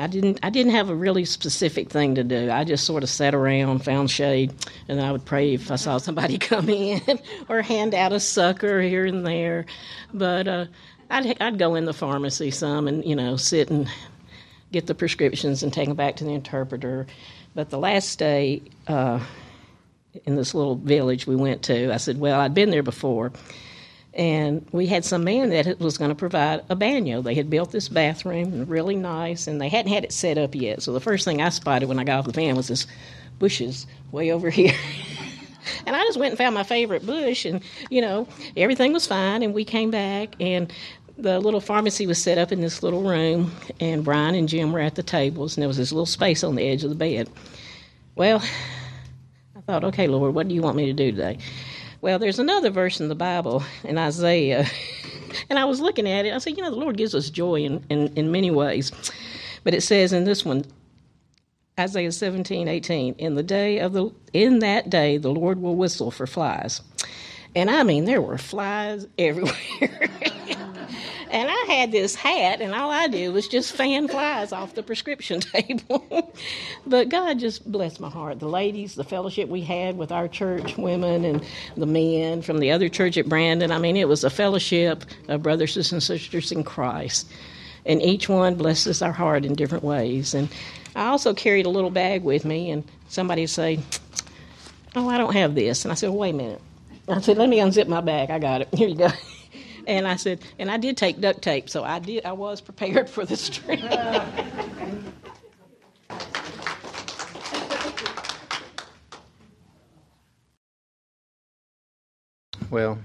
I didn't I didn't have a really specific thing to do. I just sort of sat around, found shade, and I would pray if I saw somebody [laughs] come in or hand out a sucker here and there. But uh, I'd I'd go in the pharmacy some and you know sit and get the prescriptions and take them back to the interpreter. But the last day uh, in this little village we went to, I said, well, I'd been there before and we had some man that was going to provide a baño. They had built this bathroom, really nice, and they hadn't had it set up yet. So the first thing I spotted when I got off the van was this bushes way over [laughs] here. and I just went and found my favorite bush, and you know everything was fine. And we came back, and the little pharmacy was set up in this little room, and Brian and Jim were at the tables, and there was this little space on the edge of the bed. Well, I thought, okay, Lord, what do you want me to do today? Well, there's another verse in the Bible in Isaiah, [laughs] and I was looking at it. I said, you know, the Lord gives us joy in, in, in many ways. But it says in this one, Isaiah 17, 18, in the day of the in that day the Lord will whistle for flies, And I mean, there were flies [laughs] everywhere. And I had this hat, and all I did was just fan flies off the prescription [laughs] table. but God just blessed my heart. The ladies, the fellowship we had with our church women, and the men from the other church at Brandon. I mean, it was a fellowship of brothers and sisters in Christ. And each one blesses our heart in different ways. And I also carried a little bag with me, and somebody would say, Oh, I don't have this. And I said, well, Wait a minute. I said, Let me unzip my bag. I got it. Here you go. And I said, and I did take duct tape, so I did. I was prepared for this trip. Well,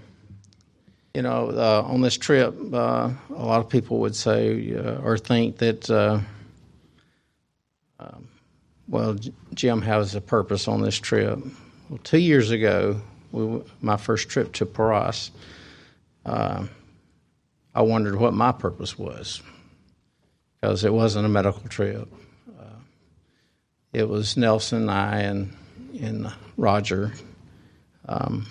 you know, uh, on this trip, uh, a lot of people would say uh, or think that, uh, um, well, Jim has a purpose on this trip. Well, two years ago, we, my first trip to Paras, uh, I wondered what my purpose was because it wasn't a medical trip. Uh, it was Nelson, and I, and, and Roger. Um,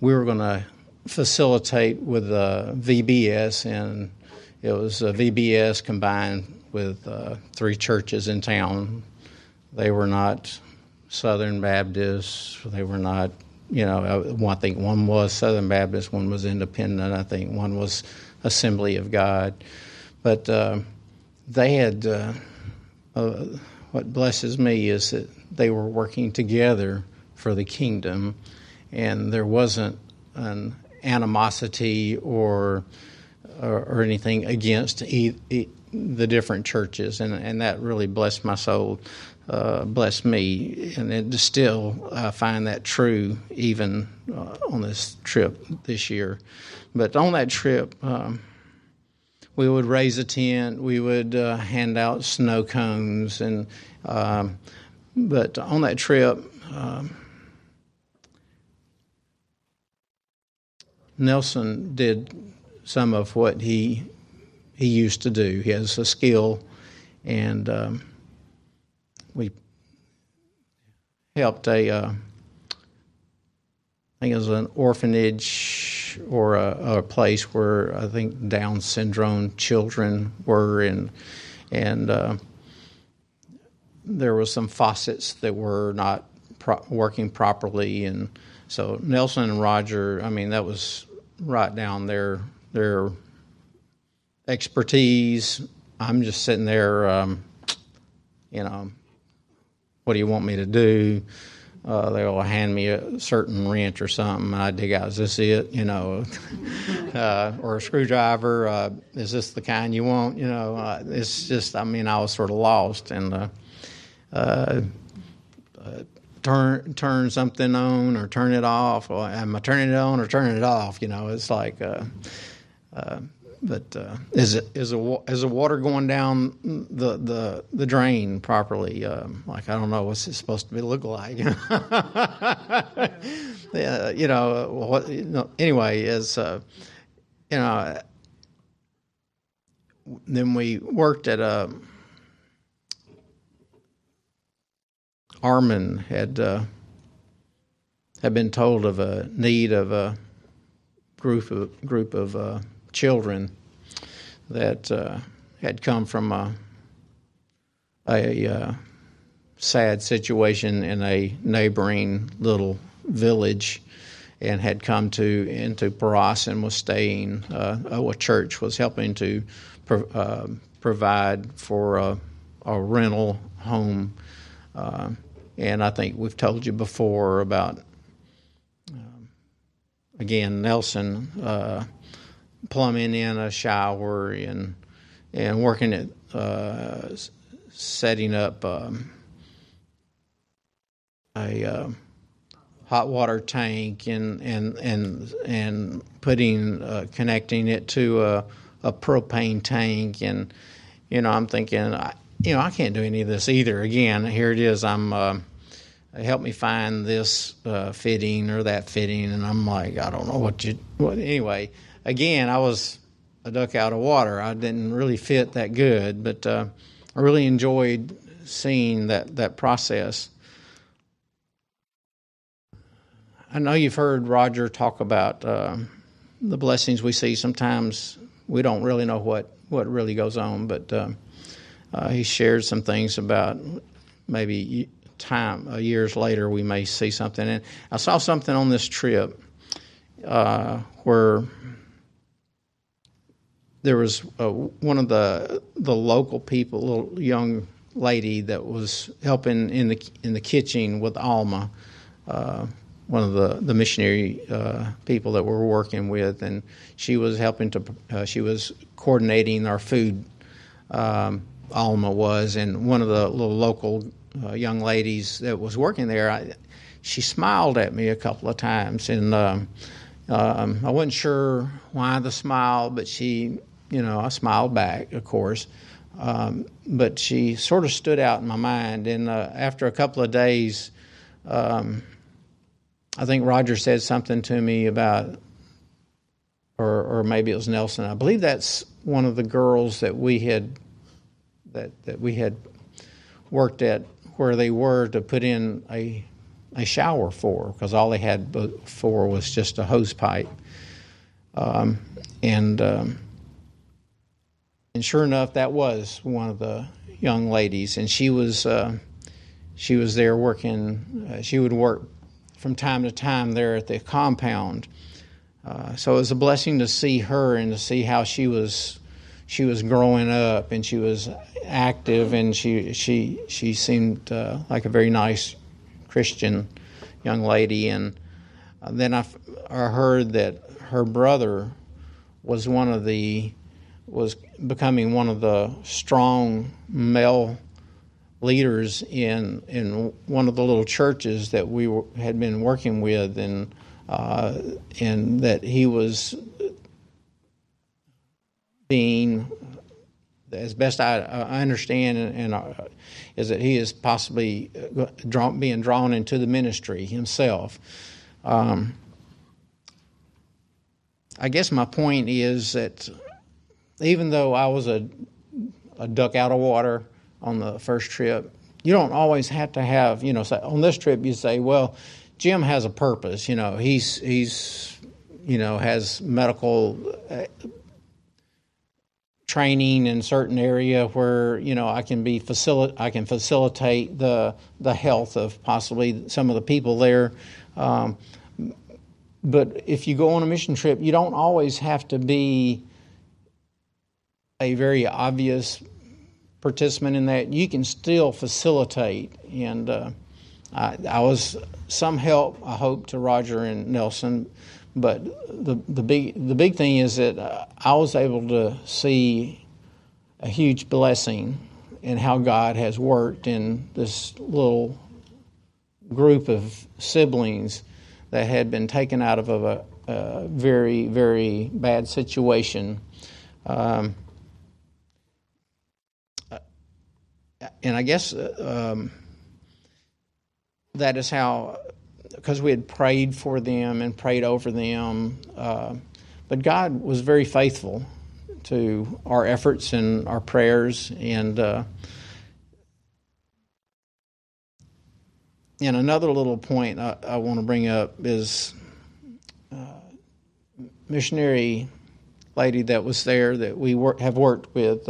we were going to facilitate with uh, VBS, and it was uh, VBS combined with uh, three churches in town. They were not Southern Baptists. They were not, you know, one, I think one was Southern Baptist, one was independent. I think one was Assembly of God. But uh, they had, uh, uh, what blesses me is that they were working together for the kingdom, and there wasn't an animosity or or, or anything against e- e- the different churches, and and that really blessed my soul, uh, blessed me, and it still I find that true even uh, on this trip this year. But on that trip. Um, we would raise a tent, we would uh, hand out snow cones, and um, but on that trip, um, Nelson did some of what he he used to do. He has a skill, and um, we helped a uh, I think it was an orphanage or a, a, place where I think Down syndrome children were, and and uh, there was some faucets that were not pro- working properly, and so Nelson and Roger, I mean, that was right down their their expertise. I'm just sitting there, um, you know, what do you want me to do? Uh, they'll hand me a certain wrench or something, and I dig out, is this it? You know, [laughs] uh, or a screwdriver. Uh, is this the kind you want? You know, uh, it's just, I mean, I was sort of lost, and uh, uh, turn turn something on or turn it off. Or am I turning it on or turning it off? You know, it's like. But uh, is it is a is the water going down the the the drain properly? Um, like I don't know what's it supposed to be look like. [laughs] you know what? You know, anyway, is uh, you know. Then we worked at a Armand had uh, had been told of a need of a group of group of uh, children that uh, had come from a, a uh, sad situation in a neighboring little village and had come to into Paras and was staying. Uh, a church was helping to pro- uh, provide for a, a rental home uh, and I think we've told you before about, um, again, Nelson uh, plumbing in a shower and and working at uh, setting up um, a uh, hot water tank and and and and putting uh, connecting it to a, a propane tank and you know I'm thinking you know, I can't do any of this either. Again, here it is. I'm uh, help me find this uh, fitting or that fitting, and I'm like, I don't know what you. What anyway? Again, I was a duck out of water. I didn't really fit that good, but uh, I really enjoyed seeing that that process. I know you've heard Roger talk about uh, the blessings we see. Sometimes we don't really know what, what really goes on, but uh, uh, he shared some things about maybe time uh, years later we may see something. And I saw something on this trip uh, where there was uh, one of the the local people, little young lady that was helping in the in the kitchen with Alma, uh, one of the the missionary uh, people that we're working with, and she was helping to uh, she was coordinating our food. Um, Alma was, and one of the little local uh, young ladies that was working there, I, she smiled at me a couple of times, and um, um, I wasn't sure why the smile, but she, you know, I smiled back, of course. Um, but she sort of stood out in my mind. And uh, after a couple of days, um, I think Roger said something to me about, or, or maybe it was Nelson. I believe that's one of the girls that we had that that we had worked at where they were to put in a a shower for because all they had before was just a hose pipe. Um, and um, and sure enough, that was one of the young ladies, and she was uh, she was there working. Uh, she would work from time to time there at the compound. Uh, so it was a blessing to see her and to see how she was she was growing up and she was active and she she she seemed uh, like a very nice Christian young lady and uh, then I, I heard that her brother was one of the was becoming one of the strong male leaders in in one of the little churches that we were, had been working with and uh, and that he was being, as best I, I understand, and, and uh, is that he is possibly uh, drawn, being drawn into the ministry himself. Um, I guess my point is that even though I was a, a duck out of water on the first trip, you don't always have to have, you know, say, on this trip you say, well, Jim has a purpose. You know, he's he's you know has medical uh, training in certain area where you know I can be facil- I can facilitate the the health of possibly some of the people there. Um, but if you go on a mission trip, you don't always have to be a very obvious participant in that. You can still facilitate, and uh, I, I was some help. I hope to Roger and Nelson but the the big the big thing is that uh, I was able to see a huge blessing in how God has worked in this little group of siblings that had been taken out of a, a very very bad situation. Um, and I guess uh, um, that is how because we had prayed for them and prayed over them. Uh, but God was very faithful to our efforts and our prayers. And uh, and another little point I, I want to bring up is uh, missionary lady that was there that we have worked with.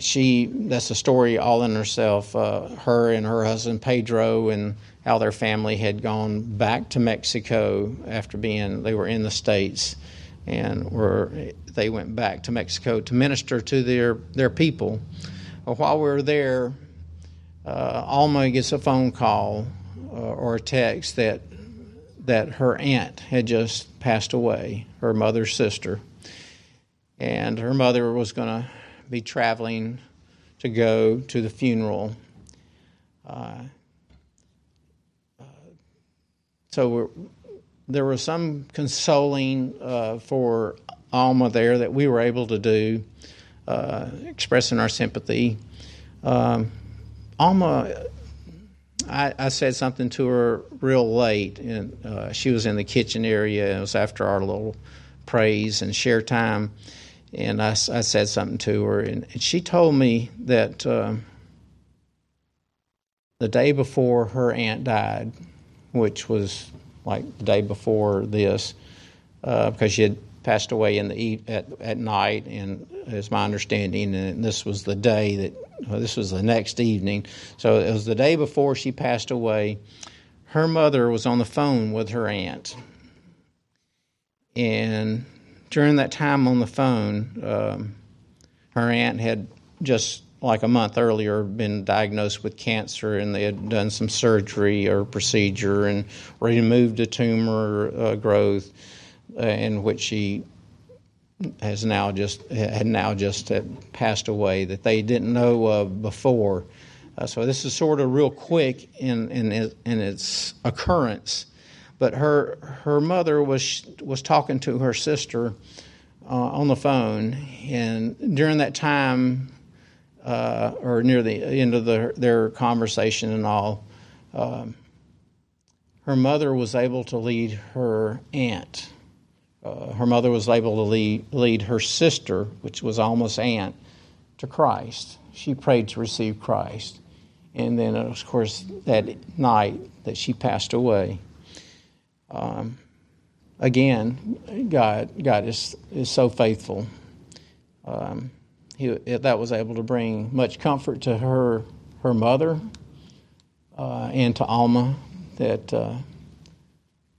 She that's a story all in herself. Uh, her and her husband Pedro and how their family had gone back to Mexico after being they were in the states and were they went back to Mexico to minister to their their people. Well, while we were there, uh, Alma gets a phone call uh, or a text that that her aunt had just passed away, her mother's sister, and her mother was going to be traveling to go to the funeral. Uh, so there was some consoling uh, for Alma there that we were able to do, uh, expressing our sympathy. Um, Alma, I, I, said something to her real late, and uh, she was in the kitchen area. It was after our little praise and share time, and I, I said something to her, and, and she told me that uh, the day before her aunt died, which was like the day before this, uh, because she had passed away in the at at night, and is my understanding, and this was the day that well, this was the next evening. So it was the day before she passed away. Her mother was on the phone with her aunt, and during that time on the phone, um, her aunt had just like a month earlier been diagnosed with cancer and they had done some surgery or procedure and removed a tumor uh, growth uh, in which she has now just had now just had passed away that they didn't know of before. Uh, so this is sort of real quick in in in its occurrence, but her her mother was was talking to her sister uh, on the phone, and during that time, uh, or near the end of the, their conversation and all, um, her mother was able to lead her aunt. Uh, her mother was able to lead, lead her sister, which was almost aunt, to Christ. She prayed to receive Christ. And then, of course, that night that she passed away. Um, again, God, God is, is so faithful. Um, he, that was able to bring much comfort to her, her mother, uh, and to Alma, that uh,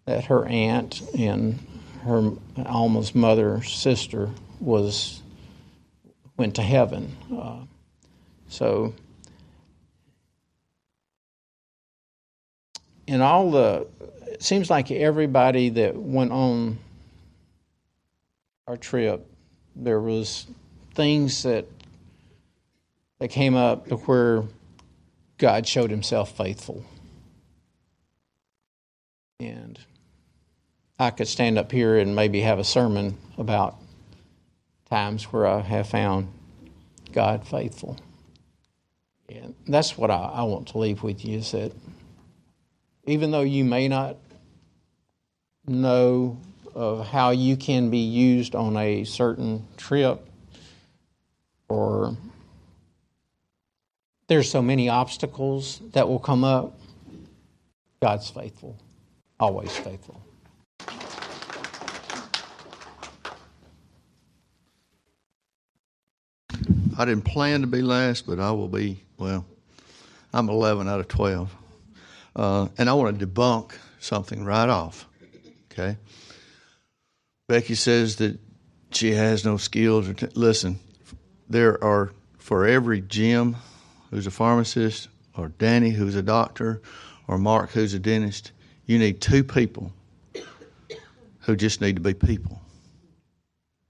that her aunt and her Alma's mother sister was went to heaven. Uh, so, in all the, it seems like everybody that went on our trip, there was things that that came up where God showed Himself faithful, and I could stand up here and maybe have a sermon about times where I have found God faithful. And that's what I, I want to leave with you is that even though you may not know of how you can be used on a certain trip or there's so many obstacles that will come up, God's faithful, always faithful. I didn't plan to be last, but I will be, well, I'm 11 out of 12. Uh, and I want to debunk something right off. Okay? Becky says that she has no skills. T- Listen, there are, for every Jim who's a pharmacist, or Danny who's a doctor, or Mark who's a dentist, you need two people who just need to be people.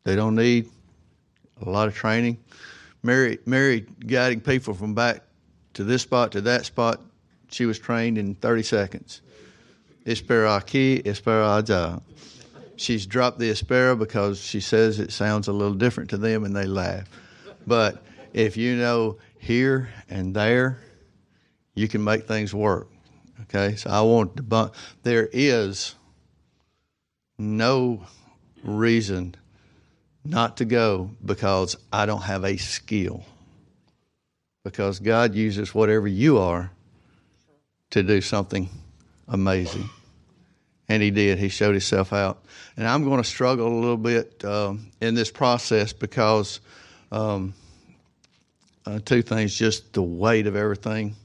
They don't need a lot of training. Mary, Mary guiding people from back to this spot to that spot, she was trained in 30 seconds. Espera aquí, espera allá. She's dropped the espera because she says it sounds a little different to them and they laugh. But if you know here and there, you can make things work. Okay, so I want to debunk. There is no reason not to go because I don't have a skill. Because God uses whatever you are to do something amazing. And He did. He showed Himself out. And I'm going to struggle a little bit um, in this process because um, uh, two things just the weight of everything.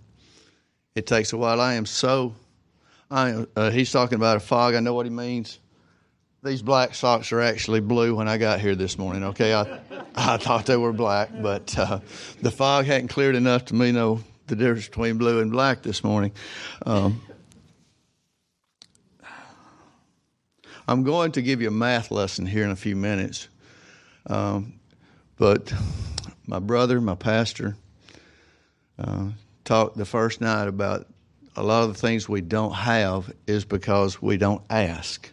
It takes a while. I am so. I, uh, he's talking about a fog. I know what he means these black socks are actually blue when I got here this morning. Okay, I, [laughs] I thought they were black, but uh, the fog hadn't cleared enough to me know the difference between blue and black this morning. Um, I'm going to give you a math lesson here in a few minutes, um, but my brother, my pastor, uh, talked the first night about a lot of the things we don't have is because we don't ask.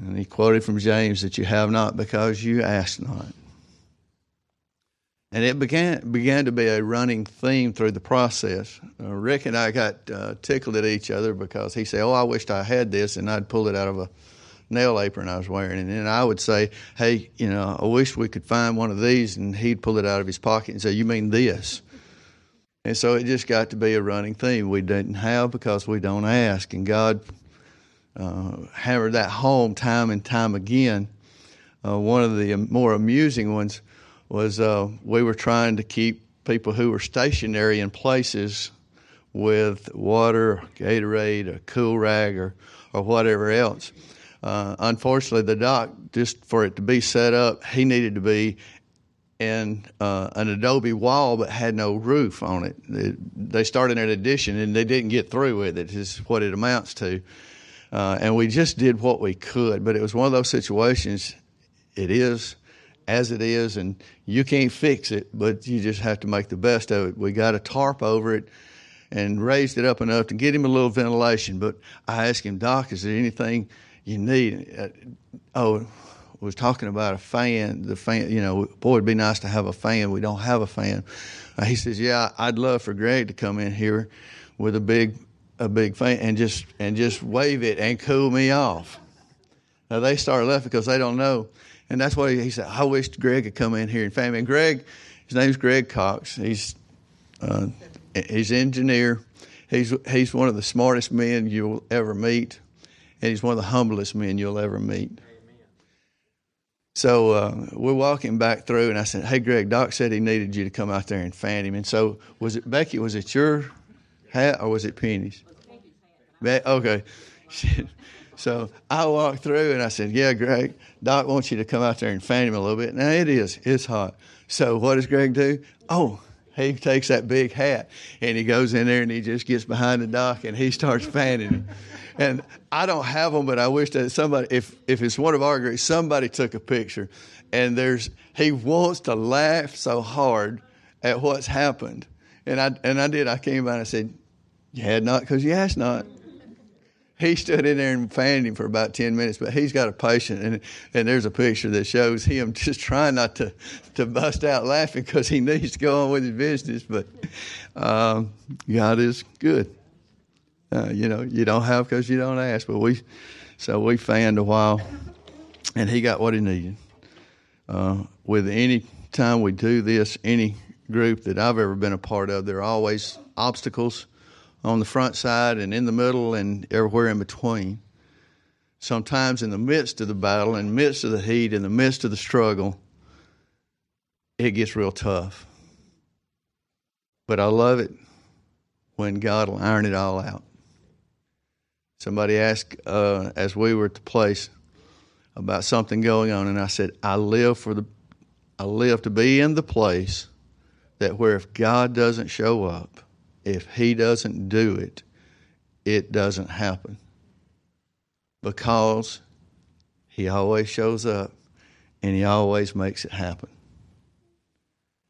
And he quoted from James that you have not because you ask not. And it began began to be a running theme through the process. Uh, Rick and I got uh, tickled at each other because he said, "Oh, I wished I had this," and I'd pull it out of a nail apron I was wearing, and then I would say, "Hey, you know, I wish we could find one of these," and he'd pull it out of his pocket and say, "You mean this?" And so it just got to be a running theme. We didn't have because we don't ask. And God uh, hammered that home time and time again. Uh, one of the more amusing ones was uh, we were trying to keep people who were stationary in places with water, Gatorade, a cool rag, or, or whatever else. Uh, unfortunately, the doc, just for it to be set up, he needed to be in uh, an adobe wall but had no roof on it. it. They started an addition and they didn't get through with it, is what it amounts to. Uh, and we just did what we could, but it was one of those situations. It is as it is, and you can't fix it, but you just have to make the best of it. We got a tarp over it and raised it up enough to get him a little ventilation. But I asked him, Doc, is there anything you need? Uh, oh, was talking about a fan. The fan, you know, boy, it'd be nice to have a fan. We don't have a fan. Uh, he says, "Yeah, I'd love for Greg to come in here with a big, a big fan and just and just wave it and cool me off." Now they start laughing because they don't know, and that's why he said, "I wish Greg could come in here and fan me." And Greg, his name's Greg Cox. He's uh, he's an engineer. He's he's one of the smartest men you'll ever meet, and he's one of the humblest men you'll ever meet. So uh, we're walking back through, and I said, "Hey, Greg, Doc said he needed you to come out there and fan him." And so, was it Becky? Was it your hat or was it Penny's? Be- okay. [laughs] so I walked through, and I said, "Yeah, Greg, Doc wants you to come out there and fan him a little bit." Now it is, it's hot. So what does Greg do? Oh, he takes that big hat and he goes in there and he just gets behind the doc and he [laughs] starts fanning him and I don't have them, but I wish that somebody, if if it's one of our groups, somebody took a picture, and there's he wants to laugh so hard at what's happened, and I and I did. I came by and I said, "You had not, because you asked not." He stood in there and fanned him for about ten minutes, but he's got a patient, and and there's a picture that shows him [laughs] just trying not to to bust out laughing because he needs to go on with his business. But um, God is good. Uh, you know, you don't have because you don't ask. But we, so we fanned a while, and he got what he needed. Uh, with any time we do this, any group that I've ever been a part of, there are always obstacles on the front side and in the middle and everywhere in between. Sometimes in the midst of the battle, in the midst of the heat, in the midst of the struggle, it gets real tough. But I love it when God will iron it all out. Somebody asked uh, as we were at the place about something going on, and I said, "I live for the, I live to be in the place that where if God doesn't show up, if He doesn't do it, it doesn't happen because He always shows up and He always makes it happen."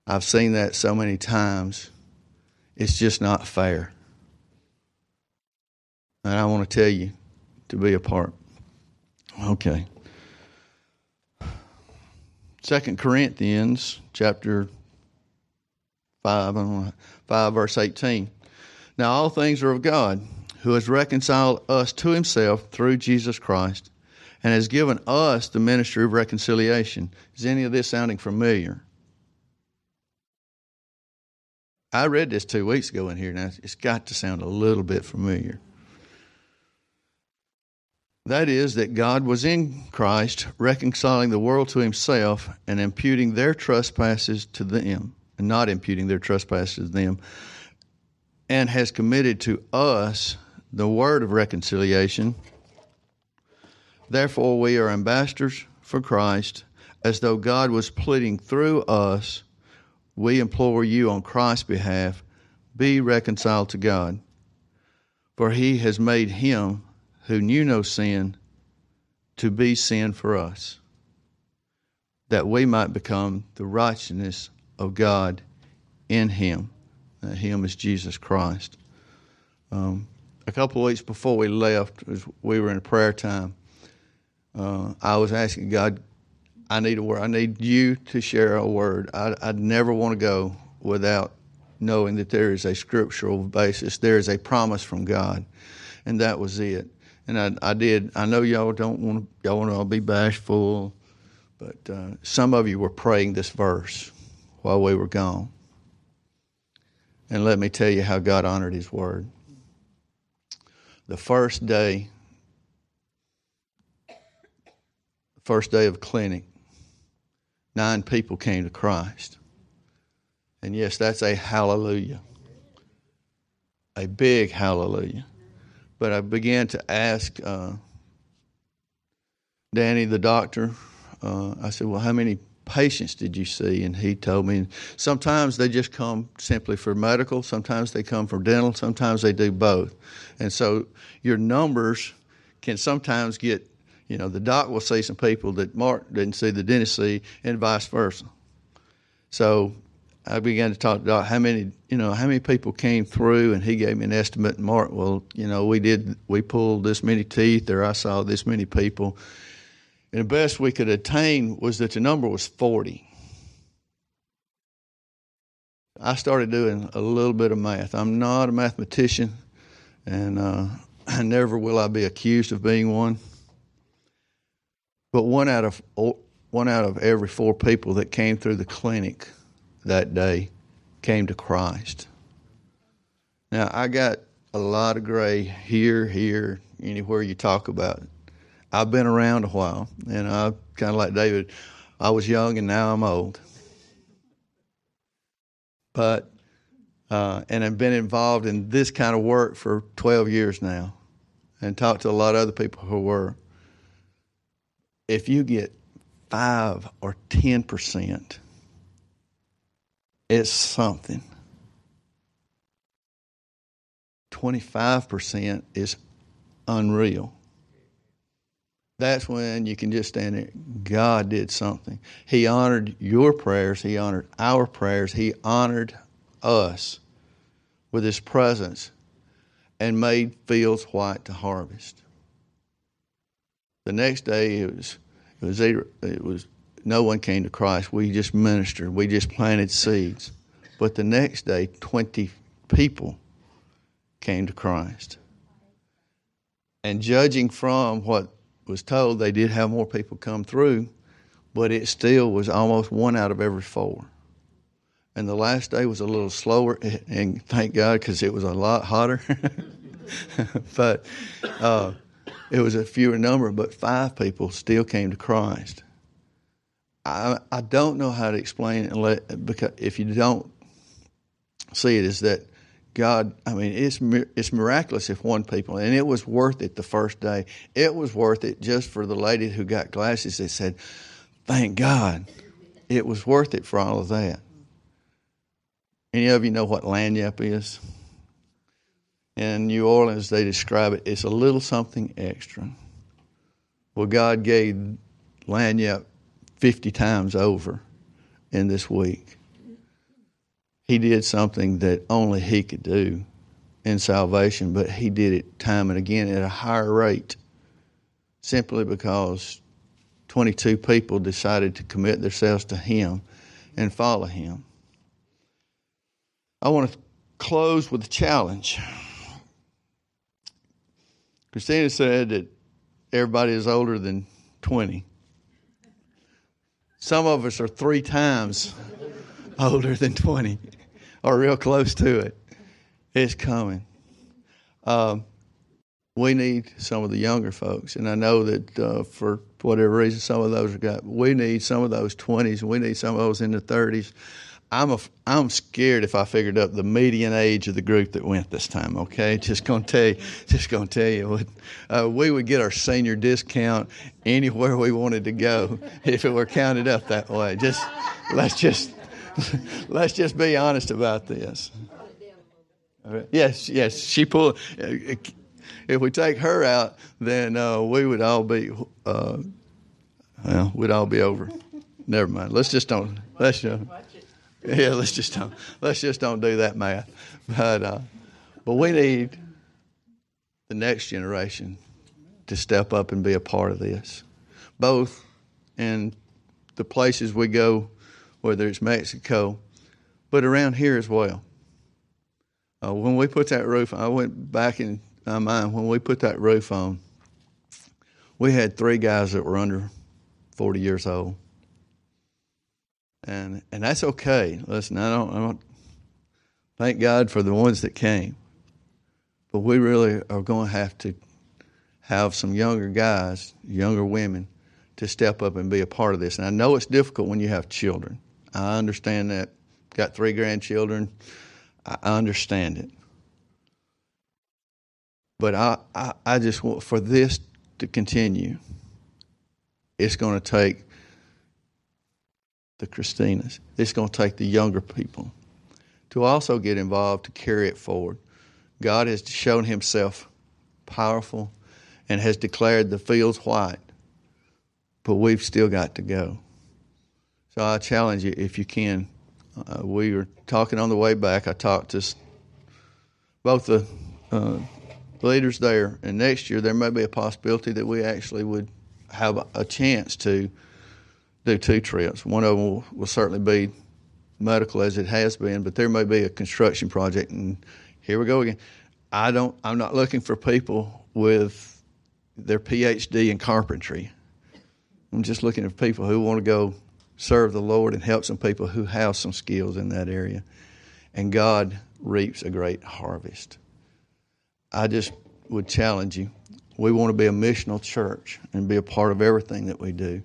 I've seen that so many times. It's just not fair. And I want to tell you to be a part. Okay. Second Corinthians chapter 5, and 5 verse 18. Now all things are of God, who has reconciled us to himself through Jesus Christ and has given us the ministry of reconciliation. Is any of this sounding familiar? I read this two weeks ago in here. Now it's got to sound a little bit familiar. That is, that God was in Christ, reconciling the world to himself and imputing their trespasses to them, not imputing their trespasses to them, and has committed to us the word of reconciliation. Therefore, we are ambassadors for Christ, as though God was pleading through us. We implore you on Christ's behalf be reconciled to God. For he has made him who knew no sin to be sin for us, that we might become the righteousness of God in him. That him is Jesus Christ. Um, a couple of weeks before we left, as we were in prayer time, uh, I was asking God, I need a word. I need you to share a word. I, I'd never want to go without knowing that there is a scriptural basis. There is a promise from God. And that was it and I, I did. I know y'all don't want to, y'all want to be bashful, but uh, some of you were praying this verse while we were gone. And let me tell you how God honored his word. The first day, first day of clinic, nine people came to Christ. And yes, that's a hallelujah. A big hallelujah. But I began to ask uh, Danny, the doctor, uh, I said, Well, how many patients did you see? And he told me sometimes they just come simply for medical, sometimes they come for dental, sometimes they do both. And so your numbers can sometimes get, you know, the doc will see some people that Mark didn't see, the dentist see, and vice versa. So I began to talk to Doc, how many, you know, how many people came through, and he gave me an estimate. And Mark, well, you know, we did, we pulled this many teeth, or I saw this many people. And the best we could attain was that the number was 40. I started doing a little bit of math. I'm not a mathematician, and uh, [clears throat] never will I be accused of being one. But one out of one out of every four people that came through the clinic that day came to Christ. Now I got a lot of gray here, here, anywhere you talk about. I've been around a while, and I kind of like David. I was young, and now I'm old. But uh, and I've been involved in this kind of work for 12 years now, and talked to a lot of other people who were. If you get five or ten percent, it's something. 25% is unreal that's when you can just stand there. God did something. He honored your prayers. He honored our prayers. He honored us with His presence and made fields white to harvest. The next day, it was it was it was no one came to Christ. We just ministered. We just planted seeds. But the next day, twenty people came to Christ. And judging from what was told they did have more people come through, but it still was almost one out of every four. And the last day was a little slower, and thank God because it was a lot hotter. [laughs] but uh, it was a fewer number, but five people still came to Christ. I, I don't know how to explain it because if you don't see it, is that God, I mean, it's it's miraculous if one people, and it was worth it the first day. It was worth it just for the lady who got glasses that said, "Thank God, it was worth it for all of that." Any of you know what lagniappe is? In New Orleans, they describe it. It's a little something extra. Well, God gave lagniappe fifty times over in this week he did something that only he could do in salvation, but he did it time and again at a higher rate simply because 22 people decided to commit themselves to him and follow him. I want to close with a challenge. Christina said that everybody is older than 20. Some of us are three times [laughs] older than 20 or real close to it. It's coming. Um, we need some of the younger folks, and I know that uh, for whatever reason, some of those are got. We need some of those twenties. We need some of those in the thirties. I'm a, I'm scared if I figured up the median age of the group that went this time. Okay, just gonna tell you, just gonna tell you, uh, we would get our senior discount anywhere we wanted to go [laughs] if it were counted up that way. Just let's just [laughs] Let's just be honest about this. Yes, yes, she pulled. If we take her out, then uh, we would all be, uh, well, we'd all be over. Never mind. Let's just don't. Let's just, yeah. Let's just don't. Let's just don't do that math. But uh, but we need the next generation to step up and be a part of this, both in the places we go whether it's Mexico, but around here as well. Uh, when we put that roof, on I went back in my mind when we put that roof on. We had three guys that were under 40 years old, and and that's okay. Listen, I don't, I don't Thank God for the ones that came. But we really are going to have to have some younger guys, younger women, to step up and be a part of this. And I know it's difficult when you have children. I understand that. Got three grandchildren. I understand it. But I, I, I just want for this to continue, it's going to take the Christinas, it's going to take the younger people to also get involved to carry it forward. God has shown himself powerful and has declared the fields white, but we've still got to go. So I challenge you, if you can. Uh, we were talking on the way back. I talked to both the uh, leaders there, and next year there may be a possibility that we actually would have a chance to do two trips. One of them will, will certainly be medical as it has been, but there may be a construction project, and here we go again. I don't. I'm not looking for people with their PhD in carpentry. I'm just looking for people who want to go serve the Lord and help some people who have some skills in that area. And God reaps a great harvest. I just would challenge you. We want to be a missional church and be a part of everything that we do.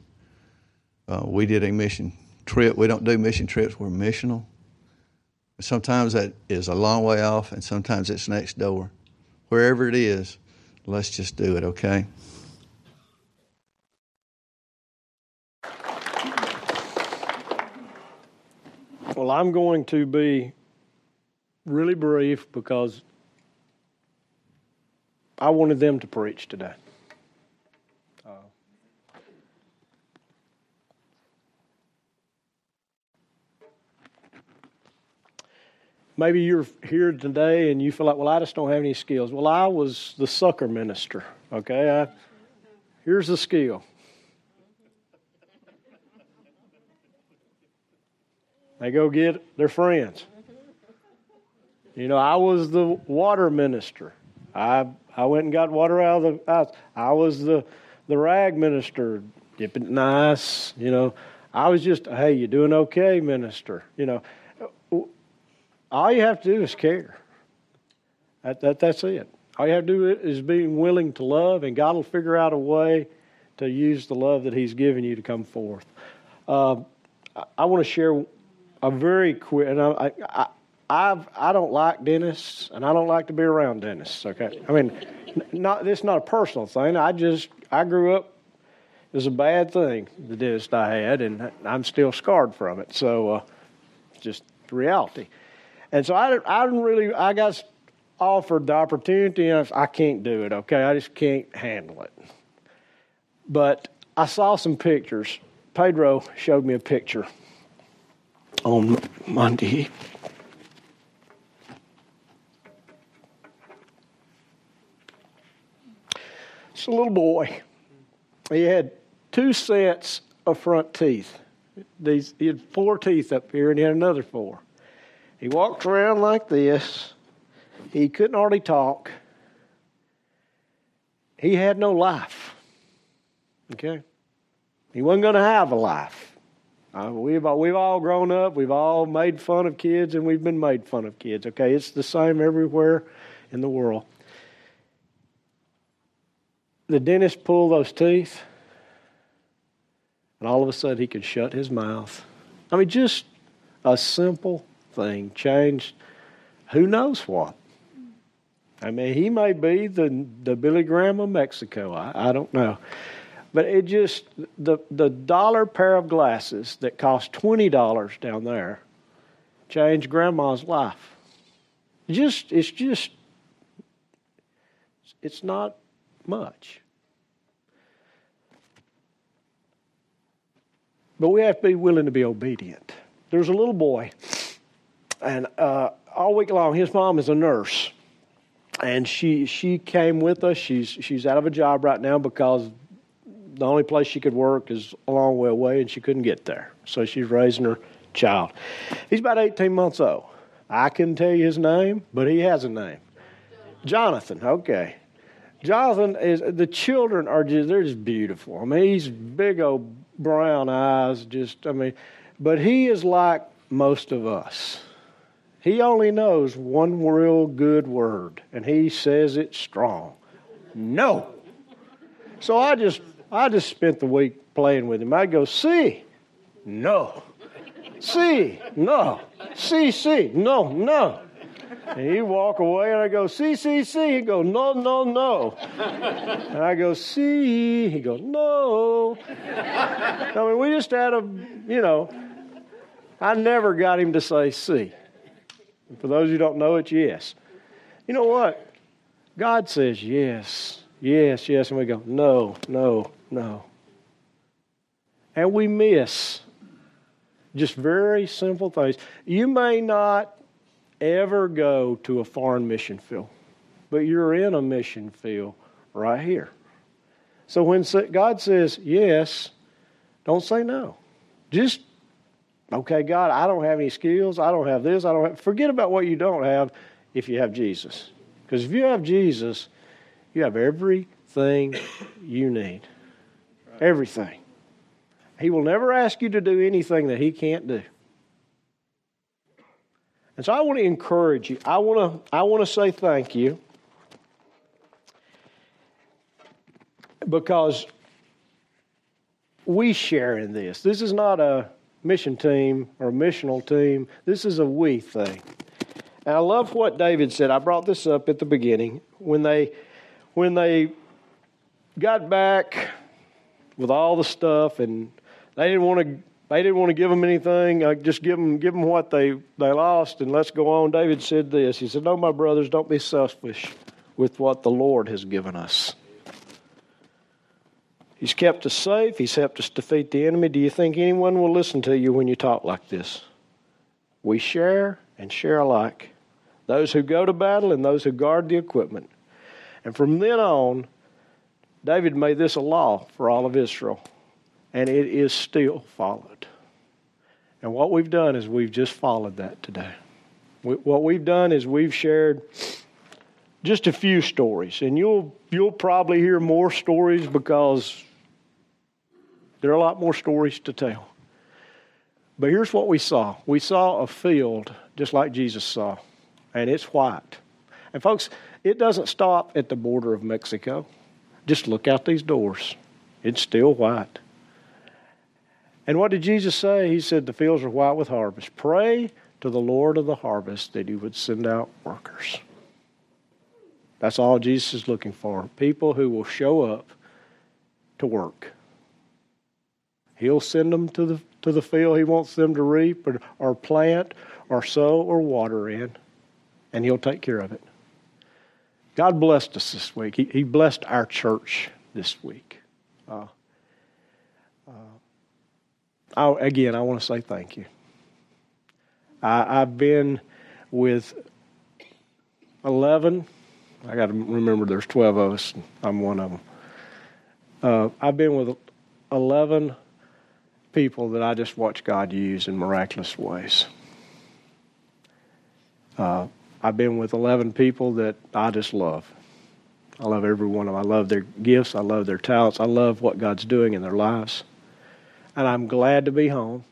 Uh, we did a mission trip. We don't do mission trips, we're missional. Sometimes that is a long way off, and sometimes it's next door. Wherever it is, let's just do it, okay? Well, I'm going to be really brief because I wanted them to preach today. Uh, maybe you're here today and you feel like, well, I just don't have any skills. Well, I was the sucker minister. Okay, I, here's the skill. They go get their friends. You know, I was the water minister. I I went and got water out of the house. I was the the rag minister, dipping nice. You know, I was just hey, you doing okay, minister? You know, all you have to do is care. That, that that's it. All you have to do is be willing to love, and God will figure out a way to use the love that He's given you to come forth. Uh, I, I want to share a very quick, and I, I, I've, I don't like dentists, and I don't like to be around dentists. Okay, I mean, not this is not a personal thing. I just I grew up. It was a bad thing the dentist I had, and I'm still scarred from it. So, uh, just reality. And so I, I didn't really. I got offered the opportunity, and I, I can't do it. Okay, I just can't handle it. But I saw some pictures. Pedro showed me a picture on Monday. It's a little boy. He had two sets of front teeth. These he had four teeth up here, and he had another four. He walked around like this. He couldn't hardly talk. He had no life. Okay, he wasn't going to have a life. Uh, we've all, we've all grown up. We've all made fun of kids, and we've been made fun of kids. Okay, it's the same everywhere in the world. The dentist pulled those teeth, and all of a sudden he could shut his mouth. I mean, just a simple thing changed. Who knows what? I mean, he may be the the Billy Graham of Mexico. I, I don't know. But it just the the dollar pair of glasses that cost twenty dollars down there changed grandma's life. Just it's just it's not much. But we have to be willing to be obedient. There's a little boy, and uh, all week long, his mom is a nurse, and she she came with us. She's she's out of a job right now because the only place she could work is a long way away, and she couldn't get there. So she's raising her child. He's about 18 months old. I can't tell you his name, but he has a name. Jonathan, okay. Jonathan is the children are just they're just beautiful. I mean, he's big old brown eyes, just I mean, but he is like most of us. He only knows one real good word, and he says it strong. No. So I just I just spent the week playing with him. I'd go, see, no. See, no. See, see, no, no. And he'd walk away, and I go, see, see, see. He'd go, no, no, no. And I go, see. He'd go, no. I mean, we just had a, you know, I never got him to say see. And for those who don't know, it's yes. You know what? God says yes, yes, yes. And we go, no, no, no. And we miss just very simple things. You may not ever go to a foreign mission field, but you're in a mission field right here. So when God says yes, don't say no. Just, okay, God, I don't have any skills. I don't have this. I don't have, forget about what you don't have if you have Jesus. Because if you have Jesus, you have everything you need. Everything. He will never ask you to do anything that He can't do. And so I want to encourage you. I want to, I want to say thank you because we share in this. This is not a mission team or missional team. This is a we thing. And I love what David said. I brought this up at the beginning when they when they got back with all the stuff and they didn't want to they didn't want to give them anything. I just give them, give them what they, they lost and let's go on. David said this. He said, No, my brothers, don't be selfish with what the Lord has given us. He's kept us safe. He's helped us defeat the enemy. Do you think anyone will listen to you when you talk like this? We share and share alike. Those who go to battle and those who guard the equipment. And from then on, David made this a law for all of Israel and it is still followed. And what we've done is we've just followed that today. We, what we've done is we've shared just a few stories, and you'll you'll probably hear more stories because there are a lot more stories to tell. But here's what we saw: we saw a field just like Jesus saw, and it's white. And folks, it doesn't stop at the border of Mexico. Just look out these doors; it's still white. And what did Jesus say? He said, The fields are white with harvest. Pray to the Lord of the harvest that he would send out workers. That's all Jesus is looking for people who will show up to work. He'll send them to the, to the field he wants them to reap or, or plant or sow or water in, and he'll take care of it. God blessed us this week. He, he blessed our church this week. Uh, uh, I, again, I want to say thank you. I, I've been with 11. I got to remember there's 12 of us. I'm one of them. Uh, I've been with 11 people that I just watch God use in miraculous ways. Uh, I've been with 11 people that I just love. I love every one of them. I love their gifts. I love their talents. I love what God's doing in their lives. And I'm glad to be home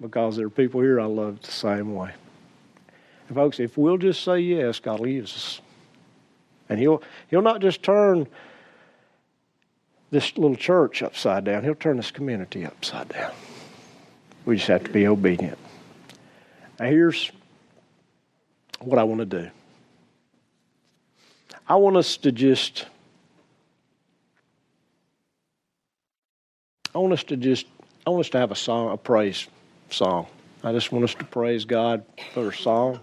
because there are people here I love the same way. And folks, if we'll just say yes, God will use us. And he'll he'll not just turn this little church upside down, he'll turn this community upside down. We just have to be obedient. Now here's what I want to do. I want us to just I want us to just, I want us to have a song, a praise song. I just want us to praise God for a song.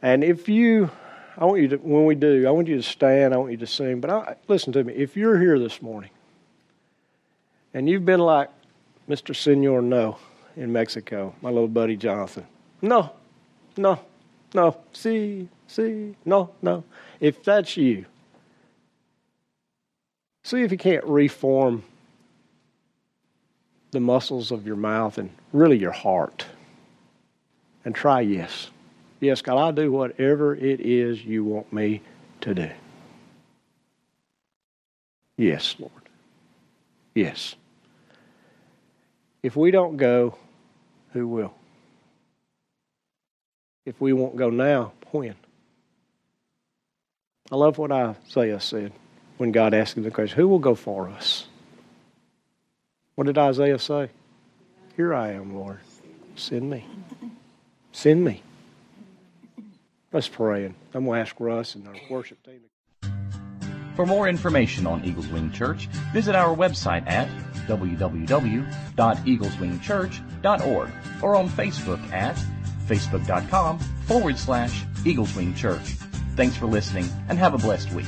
And if you, I want you to, when we do, I want you to stand, I want you to sing. But I, listen to me. If you're here this morning and you've been like Mr. Senor No in Mexico, my little buddy Jonathan, no, no, no, see, see, no, no. If that's you, See if you can't reform the muscles of your mouth and really your heart. And try yes. Yes, God, I'll do whatever it is you want me to do. Yes, Lord. Yes. If we don't go, who will? If we won't go now, when? I love what Isaiah said when God asked him the question, Who will go for us? What did Isaiah say? Here I am, Lord. Send me. Send me. Let's pray. And I'm going to ask Russ and our worship team. For more information on Eagles Wing Church, visit our website at www.eagleswingchurch.org or on Facebook at facebook.com forward slash Eagles Wing Church. Thanks for listening and have a blessed week.